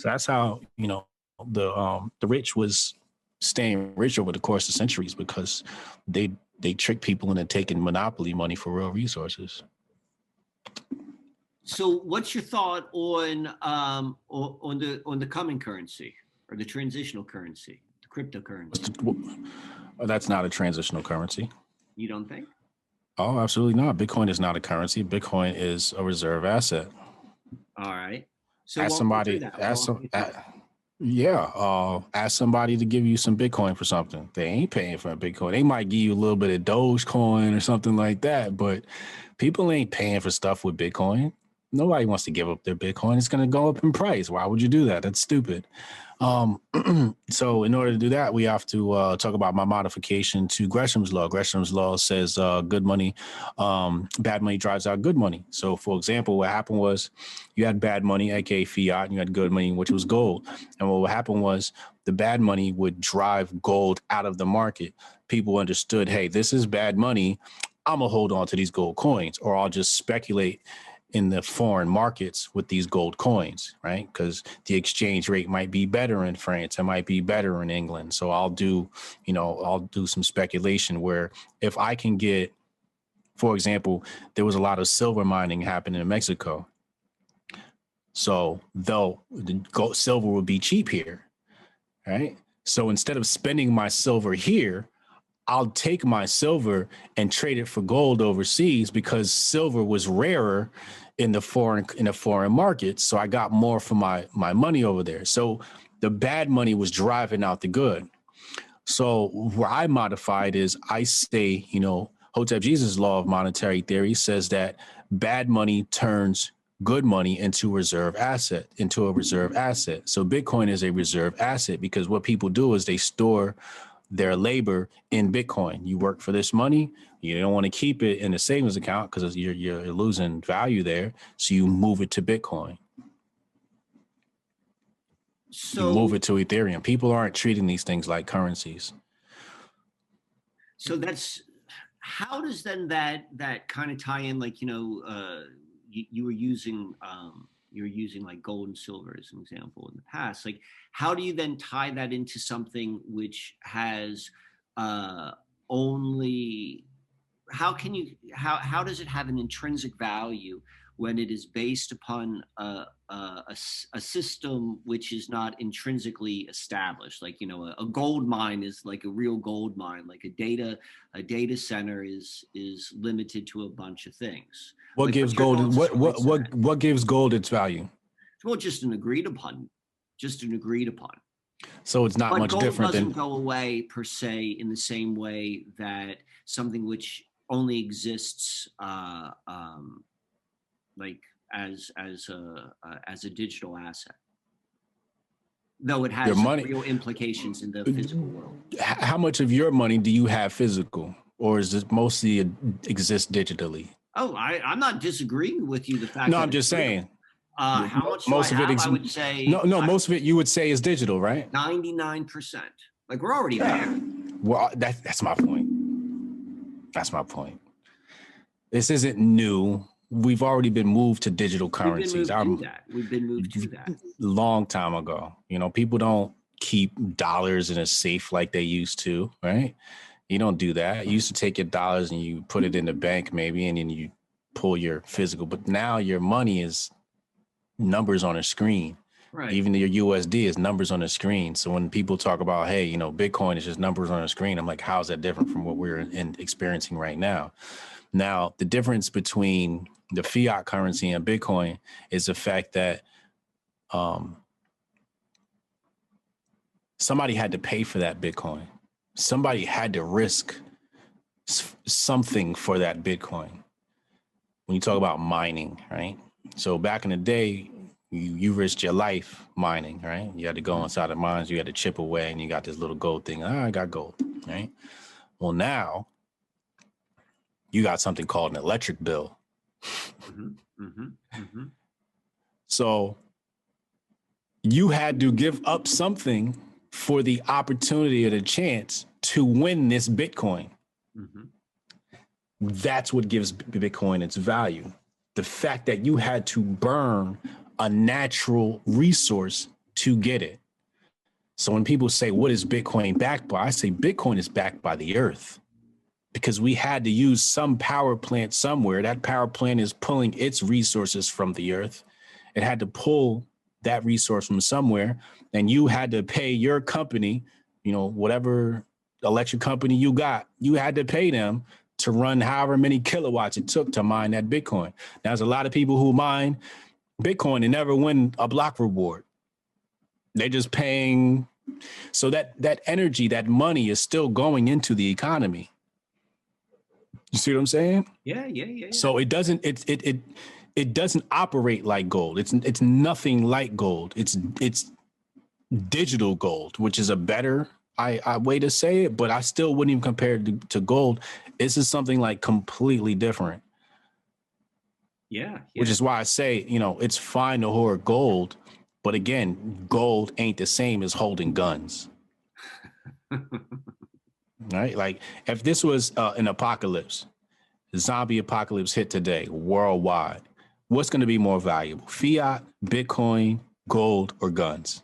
So that's how you know the um, the rich was staying rich over the course of centuries because they they trick people into taking monopoly money for real resources. So, what's your thought on um, on the on the coming currency or the transitional currency, the cryptocurrency? That's not a transitional currency. You don't think? Oh, absolutely not. Bitcoin is not a currency. Bitcoin is a reserve asset. All right. So ask somebody, ask some, yeah, uh, ask somebody to give you some Bitcoin for something. They ain't paying for a Bitcoin. They might give you a little bit of Dogecoin or something like that, but people ain't paying for stuff with Bitcoin. Nobody wants to give up their Bitcoin. It's going to go up in price. Why would you do that? That's stupid. Um, so in order to do that, we have to uh, talk about my modification to Gresham's law. Gresham's law says uh, good money, um, bad money drives out good money. So for example, what happened was you had bad money, aka fiat, and you had good money, which was gold. And what happened was the bad money would drive gold out of the market. People understood, hey, this is bad money. I'm gonna hold on to these gold coins, or I'll just speculate in the foreign markets with these gold coins, right? Because the exchange rate might be better in France, it might be better in England. So I'll do, you know, I'll do some speculation where if I can get, for example, there was a lot of silver mining happening in Mexico. So though the gold silver would be cheap here, right? So instead of spending my silver here, I'll take my silver and trade it for gold overseas because silver was rarer in the foreign in the foreign market. So I got more for my my money over there. So the bad money was driving out the good. So where I modified is I say, you know, Hotep Jesus' law of monetary theory says that bad money turns good money into reserve asset, into a reserve asset. So Bitcoin is a reserve asset because what people do is they store their labor in Bitcoin. You work for this money, you don't want to keep it in a savings account because you're you're losing value there. So you move it to Bitcoin. So you move it to Ethereum. People aren't treating these things like currencies. So that's how does then that that kind of tie in like you know uh you, you were using um you were using like gold and silver as an example in the past like how do you then tie that into something which has uh only how can you how how does it have an intrinsic value when it is based upon a, a, a, system which is not intrinsically established. Like you know a, a, gold mine is like a real gold mine. Like a data a data center is is limited to a bunch of things. What like gives gold what what what what gives gold its value? Well just an agreed upon just an agreed upon. So it's not but much gold different doesn't than go away per se in the same way that something which only exists uh, um, like as as a uh, as a digital asset. Though it has money, real implications in the physical world. How much of your money do you have physical or is it mostly exist digitally? Oh I, i'm not disagreeing with you the fact no i'm just saying. Uh, how much most of have? it ex- i would say no no I, most of it you would say is digital right? 99% like we're already there. Well that, that's my point. That's my point. This isn't new we've already been moved to digital currencies. We've been moved, to that. We've been moved to that. Long time ago. You know, people don't keep dollars in a safe like they used to, right? You don't do that. You used to take your dollars and you put it in the bank maybe and then you pull your physical, but now your money is numbers on a screen. Right. Even your USD is numbers on a screen. So when people talk about, hey, you know, Bitcoin is just numbers on a screen, I'm like, how's that different from what we're in, experiencing right now? Now, the difference between the fiat currency and Bitcoin is the fact that um, somebody had to pay for that Bitcoin. Somebody had to risk something for that Bitcoin. When you talk about mining, right? So back in the day, you you risked your life mining, right? You had to go inside the mines, you had to chip away, and you got this little gold thing. Oh, I got gold, right? Well, now you got something called an electric bill Mm-hmm, mm-hmm, mm-hmm. So you had to give up something for the opportunity or the chance to win this Bitcoin. Mm-hmm. That's what gives Bitcoin its value. The fact that you had to burn a natural resource to get it. So when people say, What is Bitcoin backed by? I say, Bitcoin is backed by the earth because we had to use some power plant somewhere. That power plant is pulling its resources from the earth. It had to pull that resource from somewhere. And you had to pay your company, you know, whatever electric company you got, you had to pay them to run however many kilowatts it took to mine that Bitcoin. Now, there's a lot of people who mine Bitcoin and never win a block reward. They're just paying. So that that energy, that money is still going into the economy. You see what I'm saying? Yeah, yeah, yeah. yeah. So it doesn't it it it it doesn't operate like gold. It's it's nothing like gold. It's it's digital gold, which is a better I, I way to say it, but I still wouldn't even compare it to, to gold. This is something like completely different. Yeah, yeah. Which is why I say, you know, it's fine to hoard gold, but again, gold ain't the same as holding guns. right? Like if this was uh, an apocalypse, zombie apocalypse hit today worldwide, what's going to be more valuable? Fiat, Bitcoin, gold, or guns?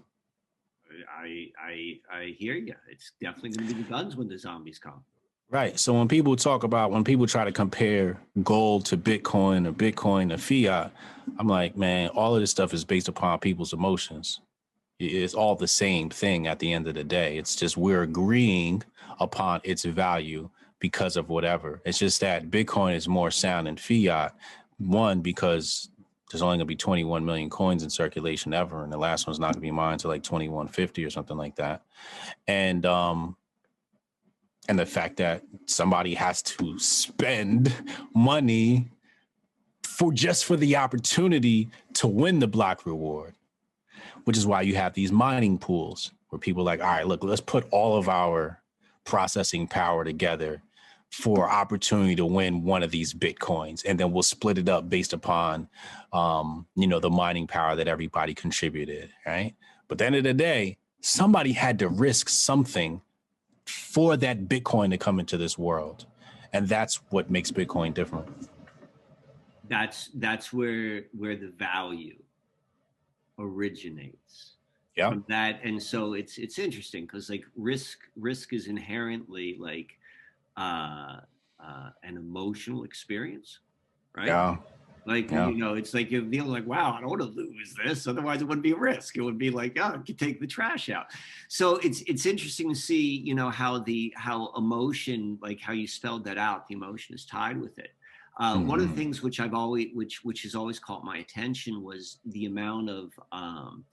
I I I hear you. It's definitely going to be the guns when the zombies come. Right. So when people talk about when people try to compare gold to Bitcoin or Bitcoin to fiat, I'm like, man, all of this stuff is based upon people's emotions. It's all the same thing at the end of the day. It's just we're agreeing upon its value because of whatever. It's just that Bitcoin is more sound than fiat. One, because there's only to be 21 million coins in circulation ever, and the last one's not to be mined until like 2150 or something like that. And um, and the fact that somebody has to spend money for just for the opportunity to win the block reward, which is why you have these mining pools where people are like, all right, look, let's put all of our processing power together for opportunity to win one of these bitcoins. And then we'll split it up based upon um, you know the mining power that everybody contributed right? But at the end of the day somebody had to risk something for that bitcoin to come into this world. And that's what makes bitcoin different. That's that's where where the value originates yeah that and so it's it's interesting because like risk risk is inherently like uh, uh, an emotional experience, right? Yeah. Like yeah. you know, it's like you feel like, wow, I don't want to lose this. Otherwise, it wouldn't be a risk. It would be like, oh, I could take the trash out. So it's it's interesting to see, you know, how the how emotion, like how you spelled that out, the emotion is tied with it. Uh, mm-hmm. One of the mm-hmm. things which I've always, which which has always caught my attention was the amount of um,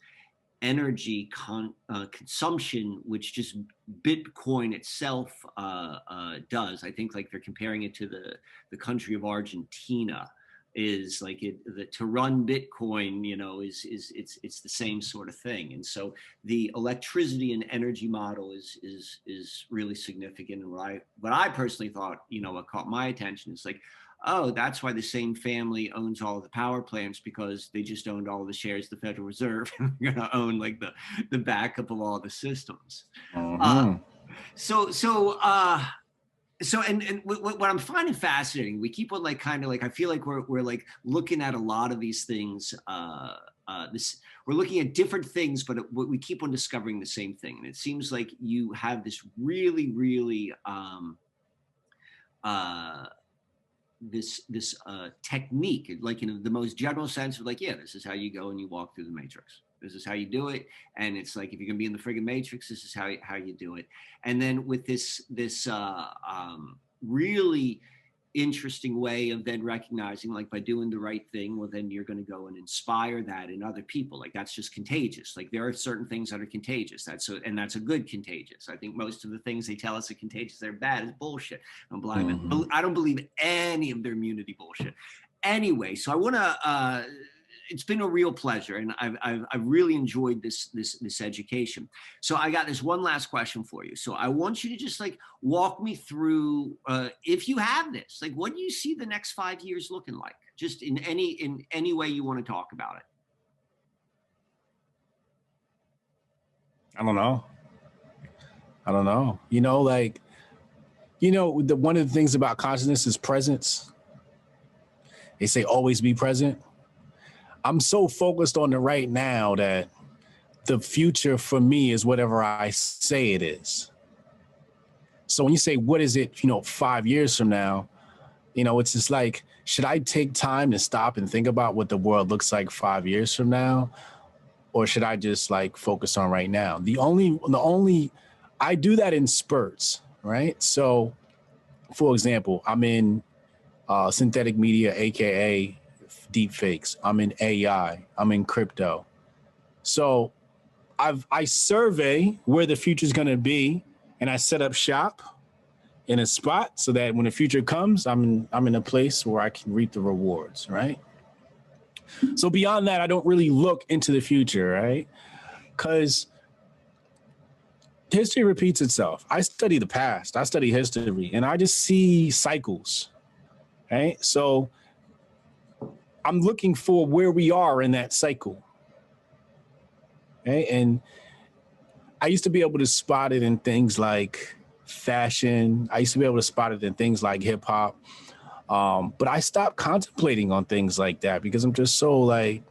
energy con, uh, consumption, which just Bitcoin itself uh, uh, does. I think like they're comparing it to the the country of Argentina. Is like it the, to run Bitcoin, you know, is is it's it's the same sort of thing. And so the electricity and energy model is is is really significant. And what I what I personally thought, you know, what caught my attention is like oh, that's why the same family owns all the power plants because they just owned all the shares of the Federal Reserve and they're going to own like the, the backup of all the systems. Uh, uh, so, so, uh, so and, and what, what I'm finding fascinating, we keep on like kind of like I feel like we're we're like looking at a lot of these things. Uh, uh, this we're looking at different things, but it, we keep on discovering the same thing. And it seems like you have this really, really um, uh, this this uh, technique, like in the most general sense of like, yeah, this is how you go and you walk through the matrix. This is how you do it, and it's like if you're gonna be in the friggin' matrix, this is how how you do it. And then with this this uh, um, really interesting way of then recognizing like by doing the right thing well then you're going to go and inspire that in other people. Like that's just contagious. Like there are certain things that are contagious. That's a, and that's a good contagious. I think most of the things they tell us are contagious they're bad is bullshit. I don't believe mm-hmm. i don't believe any of their immunity bullshit. Anyway so i want to uh it's been a real pleasure, and I've, I've, I've really enjoyed this this this education. So I got this one last question for you. So I want you to just like walk me through, uh, if you have this, like what do you see the next five years looking like? Just in any in any way you want to talk about it. I don't know. I don't know. You know, like, you know, the one of the things about consciousness is presence. They say always be present. I'm so focused on the right now that the future for me is whatever I say it is. So when you say what is it, you know, 5 years from now, you know, it's just like should I take time to stop and think about what the world looks like 5 years from now or should I just like focus on right now? The only the only I do that in spurts, right? So for example, I'm in uh, synthetic media, aka deep fakes. I'm in AI. I'm in crypto. So I've I survey where the future is going to be, and I set up shop in a spot so that when the future comes, I'm in I'm in a place where I can reap the rewards. Right. So beyond that, I don't really look into the future, right? Because history repeats itself. I study the past, I study history, and I just see cycles. Right. So I'm looking for where we are in that cycle. Okay? And I used to be able to spot it in things like fashion. I used to be able to spot it in things like hip hop. Um, but I stopped contemplating on things like that because I'm just so like,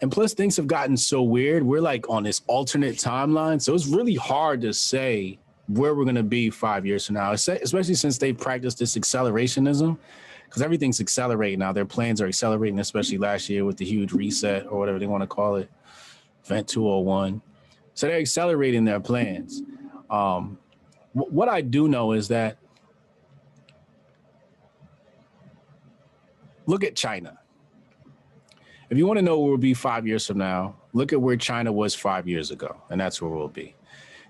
and plus things have gotten so weird. We're like on this alternate timeline. So it's really hard to say where we're going to be five years from now, especially since they practice this accelerationism, because everything's accelerating now. Their plans are accelerating, especially last year with the huge reset or whatever they want to call it, Event 201. So they're accelerating their plans. Um, what I do know is that look at China. If you want to know where we'll be five years from now, look at where China was five years ago, and that's where we'll be.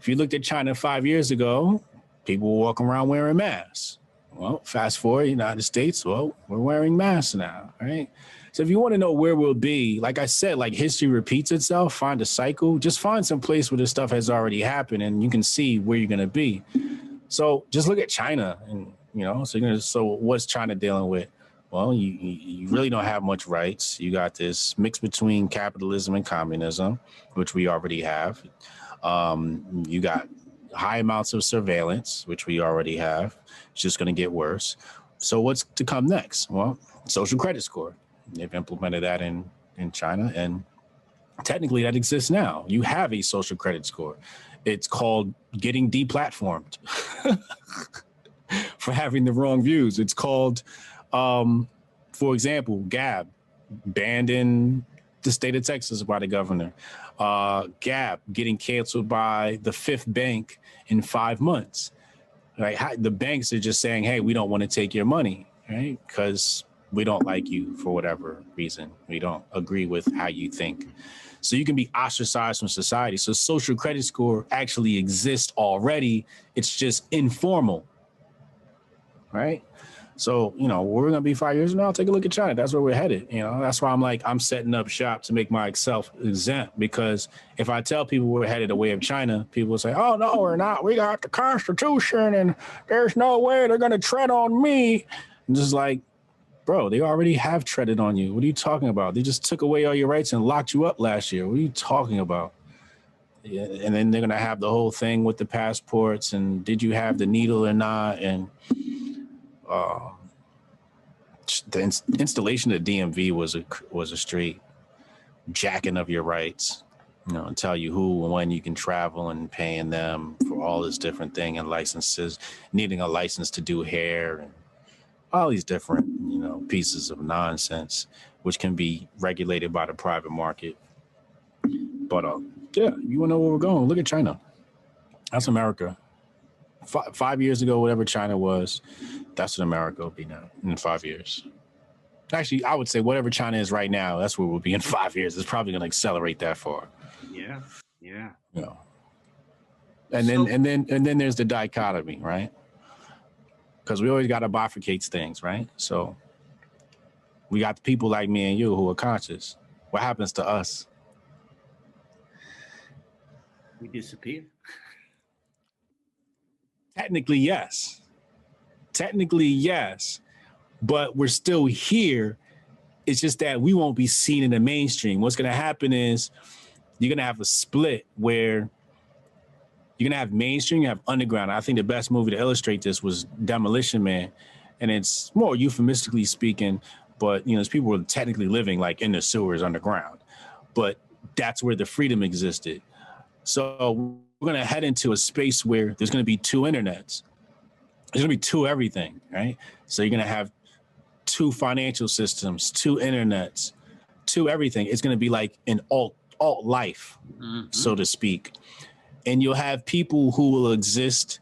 If you looked at China five years ago, people were walking around wearing masks. Well, fast forward, United States, well, we're wearing masks now, right? So if you want to know where we'll be, like I said, like history repeats itself, find a cycle, just find some place where this stuff has already happened and you can see where you're gonna be. So just look at China and you know, so gonna so what's China dealing with? Well, you you really don't have much rights. You got this mix between capitalism and communism, which we already have. Um, you got high amounts of surveillance, which we already have. It's just going to get worse. So what's to come next? Well, social credit score. They've implemented that in in China, and technically that exists now. You have a social credit score. It's called getting deplatformed for having the wrong views. It's called, um, for example, Gab banned in the state of Texas by the governor uh, Gab getting canceled by the fifth bank in five months. Right, the banks are just saying, "Hey, we don't want to take your money, right? Because we don't like you for whatever reason. We don't agree with how you think." So you can be ostracized from society. So social credit score actually exists already. It's just informal, right? So, you know, we're gonna be five years from now, take a look at China. That's where we're headed. You know, that's why I'm like, I'm setting up shop to make myself exempt because if I tell people we're headed away way of China, people say, Oh no, we're not. We got the constitution and there's no way they're gonna tread on me. And just like, bro, they already have treaded on you. What are you talking about? They just took away all your rights and locked you up last year. What are you talking about? And then they're gonna have the whole thing with the passports and did you have the needle or not? And uh, the ins- installation of DMV was a was a straight jacking of your rights. You know, and tell you who and when you can travel and paying them for all this different thing and licenses, needing a license to do hair and all these different you know pieces of nonsense, which can be regulated by the private market. But uh, yeah, you want to know where we're going? Look at China. That's America. F- five years ago, whatever China was, that's what America will be now in five years. Actually, I would say whatever China is right now, that's where we'll be in five years. It's probably going to accelerate that far. Yeah, yeah, yeah. And so, then, and then, and then there's the dichotomy, right? Because we always got to bifurcate things, right? So we got people like me and you who are conscious. What happens to us? We disappear. Technically, yes technically yes, but we're still here. It's just that we won't be seen in the mainstream. What's going to happen is you're going to have a split where you're going to have mainstream, you have underground. I think the best movie to illustrate this was Demolition Man. And it's more euphemistically speaking, but you know, there's people were technically living like in the sewers underground. But that's where the freedom existed. So we're going to head into a space where there's going to be two internets there's gonna be two everything, right? So you're gonna have two financial systems, two internets, two everything. It's gonna be like an alt alt life, mm-hmm. so to speak. And you'll have people who will exist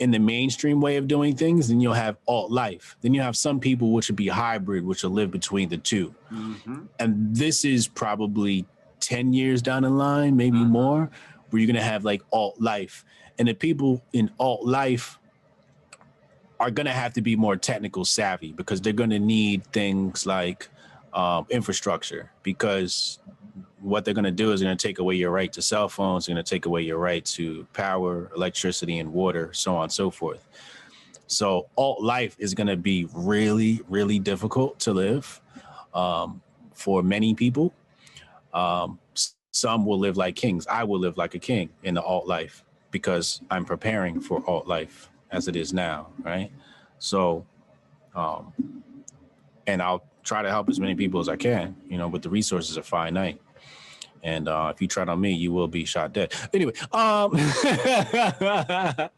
in the mainstream way of doing things, then you'll have alt life. Then you have some people which will be hybrid, which will live between the 2 mm-hmm. And this is probably 10 years down the line, maybe uh-huh. more, where you're gonna have like alt life. And the people in alt life are going to have to be more technical savvy because they're going to need things like um, infrastructure because what they're going to do is going to take away your right to cell phones, they're going to take away your right to power, electricity, and water, so on and so forth. So alt life is going to be really, really difficult to live um, for many people. Um, some will live like kings. I will live like a king in the alt life because I'm preparing for alt life as it is now, right? So, um, and I'll try to help as many people as I can, you know, but the resources are finite. And uh, if you tread on me, you will be shot dead. Anyway, um, but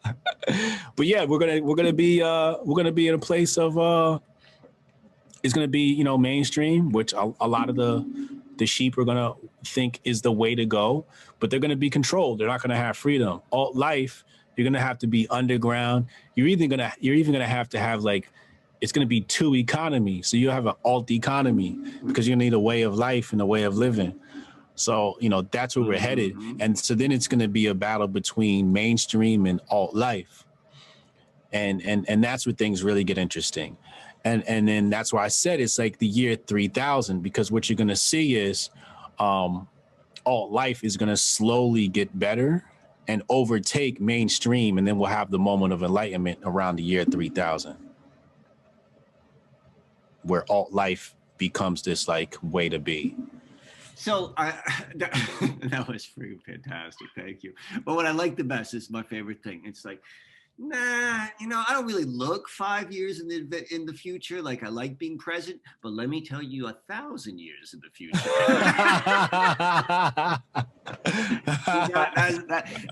yeah, we're gonna we're gonna be uh, we're gonna be in a place of uh, it's gonna be you know mainstream, which a, a lot of the the sheep are gonna think is the way to go, but they're gonna be controlled. They're not gonna have freedom. Alt life, you're gonna have to be underground. You're even gonna you're even gonna have to have like it's going to be two economy. So you have an alt economy because you need a way of life and a way of living. So, you know, that's where we're headed. Mhm. And so then it's going to be a battle between mainstream and alt life. And and and that's where things really get interesting. And and then that's why I said it's like the year 3000 because what you're going to see is um alt life is going to slowly get better and overtake mainstream and then we'll have the moment of enlightenment around the year 3000 where alt life becomes this like way to be. So I that, that was freaking fantastic. Thank you. But what I like the best is my favorite thing. It's like, nah, you know, I don't really look five years in the in the future. Like I like being present, but let me tell you, a thousand years in the future.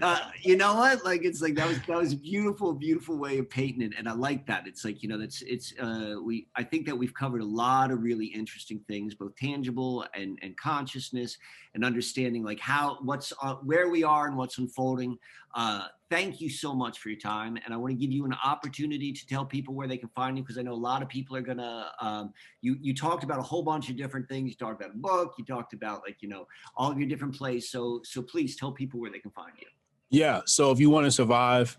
uh, you know what? Like it's like that was that was a beautiful, beautiful way of painting it, and I like that. It's like you know that's it's uh, we. I think that we've covered a lot of really interesting things, both tangible and and consciousness, and understanding like how what's uh, where we are and what's unfolding. Uh, thank you so much for your time, and I want to give you an opportunity to tell people where they can find you because I know a lot of people are gonna. Um, you you talked about a whole bunch of different things. You talked about a book. You talked about like you know all of your different plays. So so please tell people where they can find you. Yeah. So if you want to survive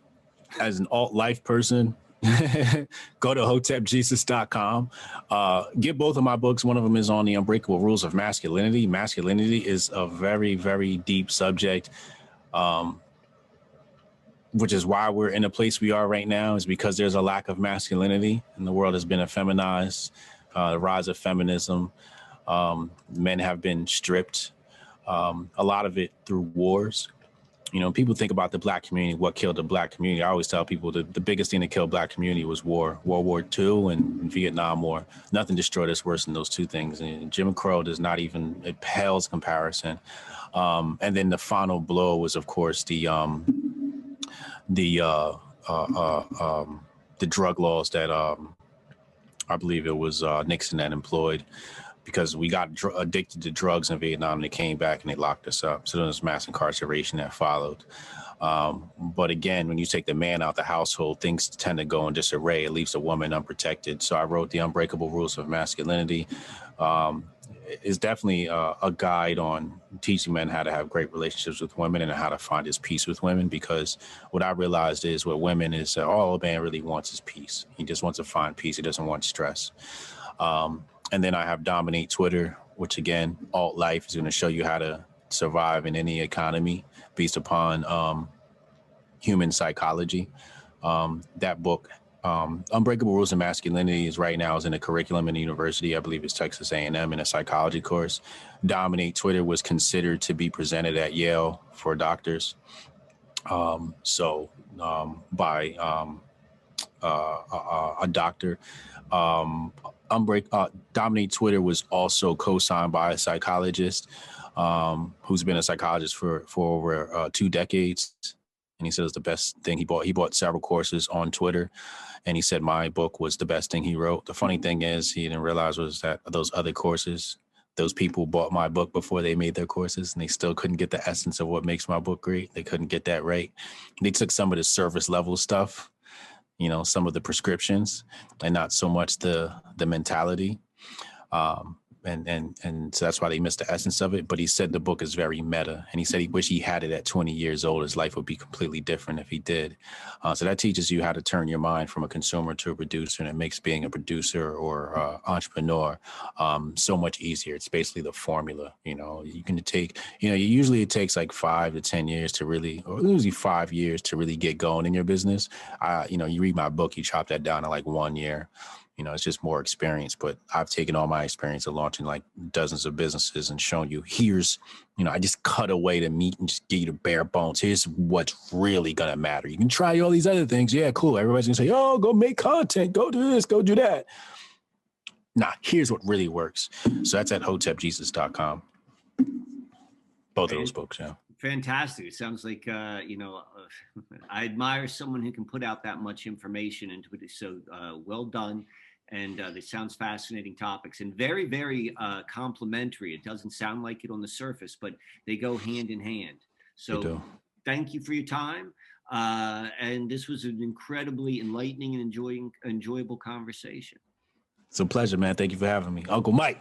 as an alt life person, go to hotepjesus.com. Uh, get both of my books. One of them is on the unbreakable rules of masculinity. Masculinity is a very, very deep subject. Um, which is why we're in the place we are right now, is because there's a lack of masculinity and the world has been effeminized, uh, the rise of feminism. Um, men have been stripped, um, a lot of it through wars you know, people think about the black community, what killed the black community. I always tell people the, the biggest thing that killed black community was war, World War II and Vietnam War. Nothing destroyed us worse than those two things. And Jim Crow does not even, it pales comparison. Um, and then the final blow was, of course, the, um, the, uh, uh, uh, um, the drug laws that, um, I believe it was uh, Nixon that employed because we got dr- addicted to drugs in Vietnam and they came back and they locked us up. So there was mass incarceration that followed. Um, but again, when you take the man out the household, things tend to go in disarray. It leaves the woman unprotected. So I wrote the Unbreakable Rules of Masculinity. Um, is definitely a guide on teaching men how to have great relationships with women and how to find his peace with women. Because what I realized is what women is uh, all a man really wants is peace. He just wants to find peace. He doesn't want stress. Um, and then I have Dominate Twitter, which again, alt life is going to show you how to survive in any economy based upon um, human psychology. Um, that book, um, Unbreakable Rules of Masculinity, is right now is in a curriculum in the university. I believe it's Texas A&M in a psychology course. Dominate Twitter was considered to be presented at Yale for doctors. Um, so um, by um, uh, a, a doctor. Um, Unbreak uh, Dominate Twitter was also co-signed by a psychologist um, who's been a psychologist for for over uh, two decades, and he said it's the best thing he bought. He bought several courses on Twitter, and he said my book was the best thing he wrote. The funny thing is, he didn't realize was that those other courses, those people bought my book before they made their courses, and they still couldn't get the essence of what makes my book great. They couldn't get that right. They took some of the service level stuff you know some of the prescriptions and not so much the the mentality. Um and and and so that's why they missed the essence of it but he said the book is very meta and he said he wish he had it at 20 years old. His life would be completely different if he did. Uh, so that teaches you how to turn your mind from a consumer to a producer and it makes being a producer or uh, entrepreneur um, so much easier. It's basically the formula you know. You can take you know usually it takes like five to ten years to really or usually five years to really get going in your business. Uh, you know you read my book you chop that down to like one year you know it's just more experience but i've taken all my experience of launching like dozens of businesses and shown you here's you know i just cut away the meat and just give you the bare bones. Here's what's really gonna matter. You can try all these other things. Yeah cool. Everybody's gonna say oh go make content. Go do this. Go do that. Nah here's what really works. So that's at hotepjesus.com Both of those books, yeah. Fantastic. It sounds like, uh, you know, I admire someone who can put out that much information and into it. So uh, well done. And uh, this sounds fascinating topics and very, very uh, complimentary. It doesn't sound like it on the surface, but they go hand in hand. So thank you for your time. Uh, and this was an incredibly enlightening and enjoying, enjoyable conversation. It's a pleasure, man. Thank you for having me. Uncle Mike.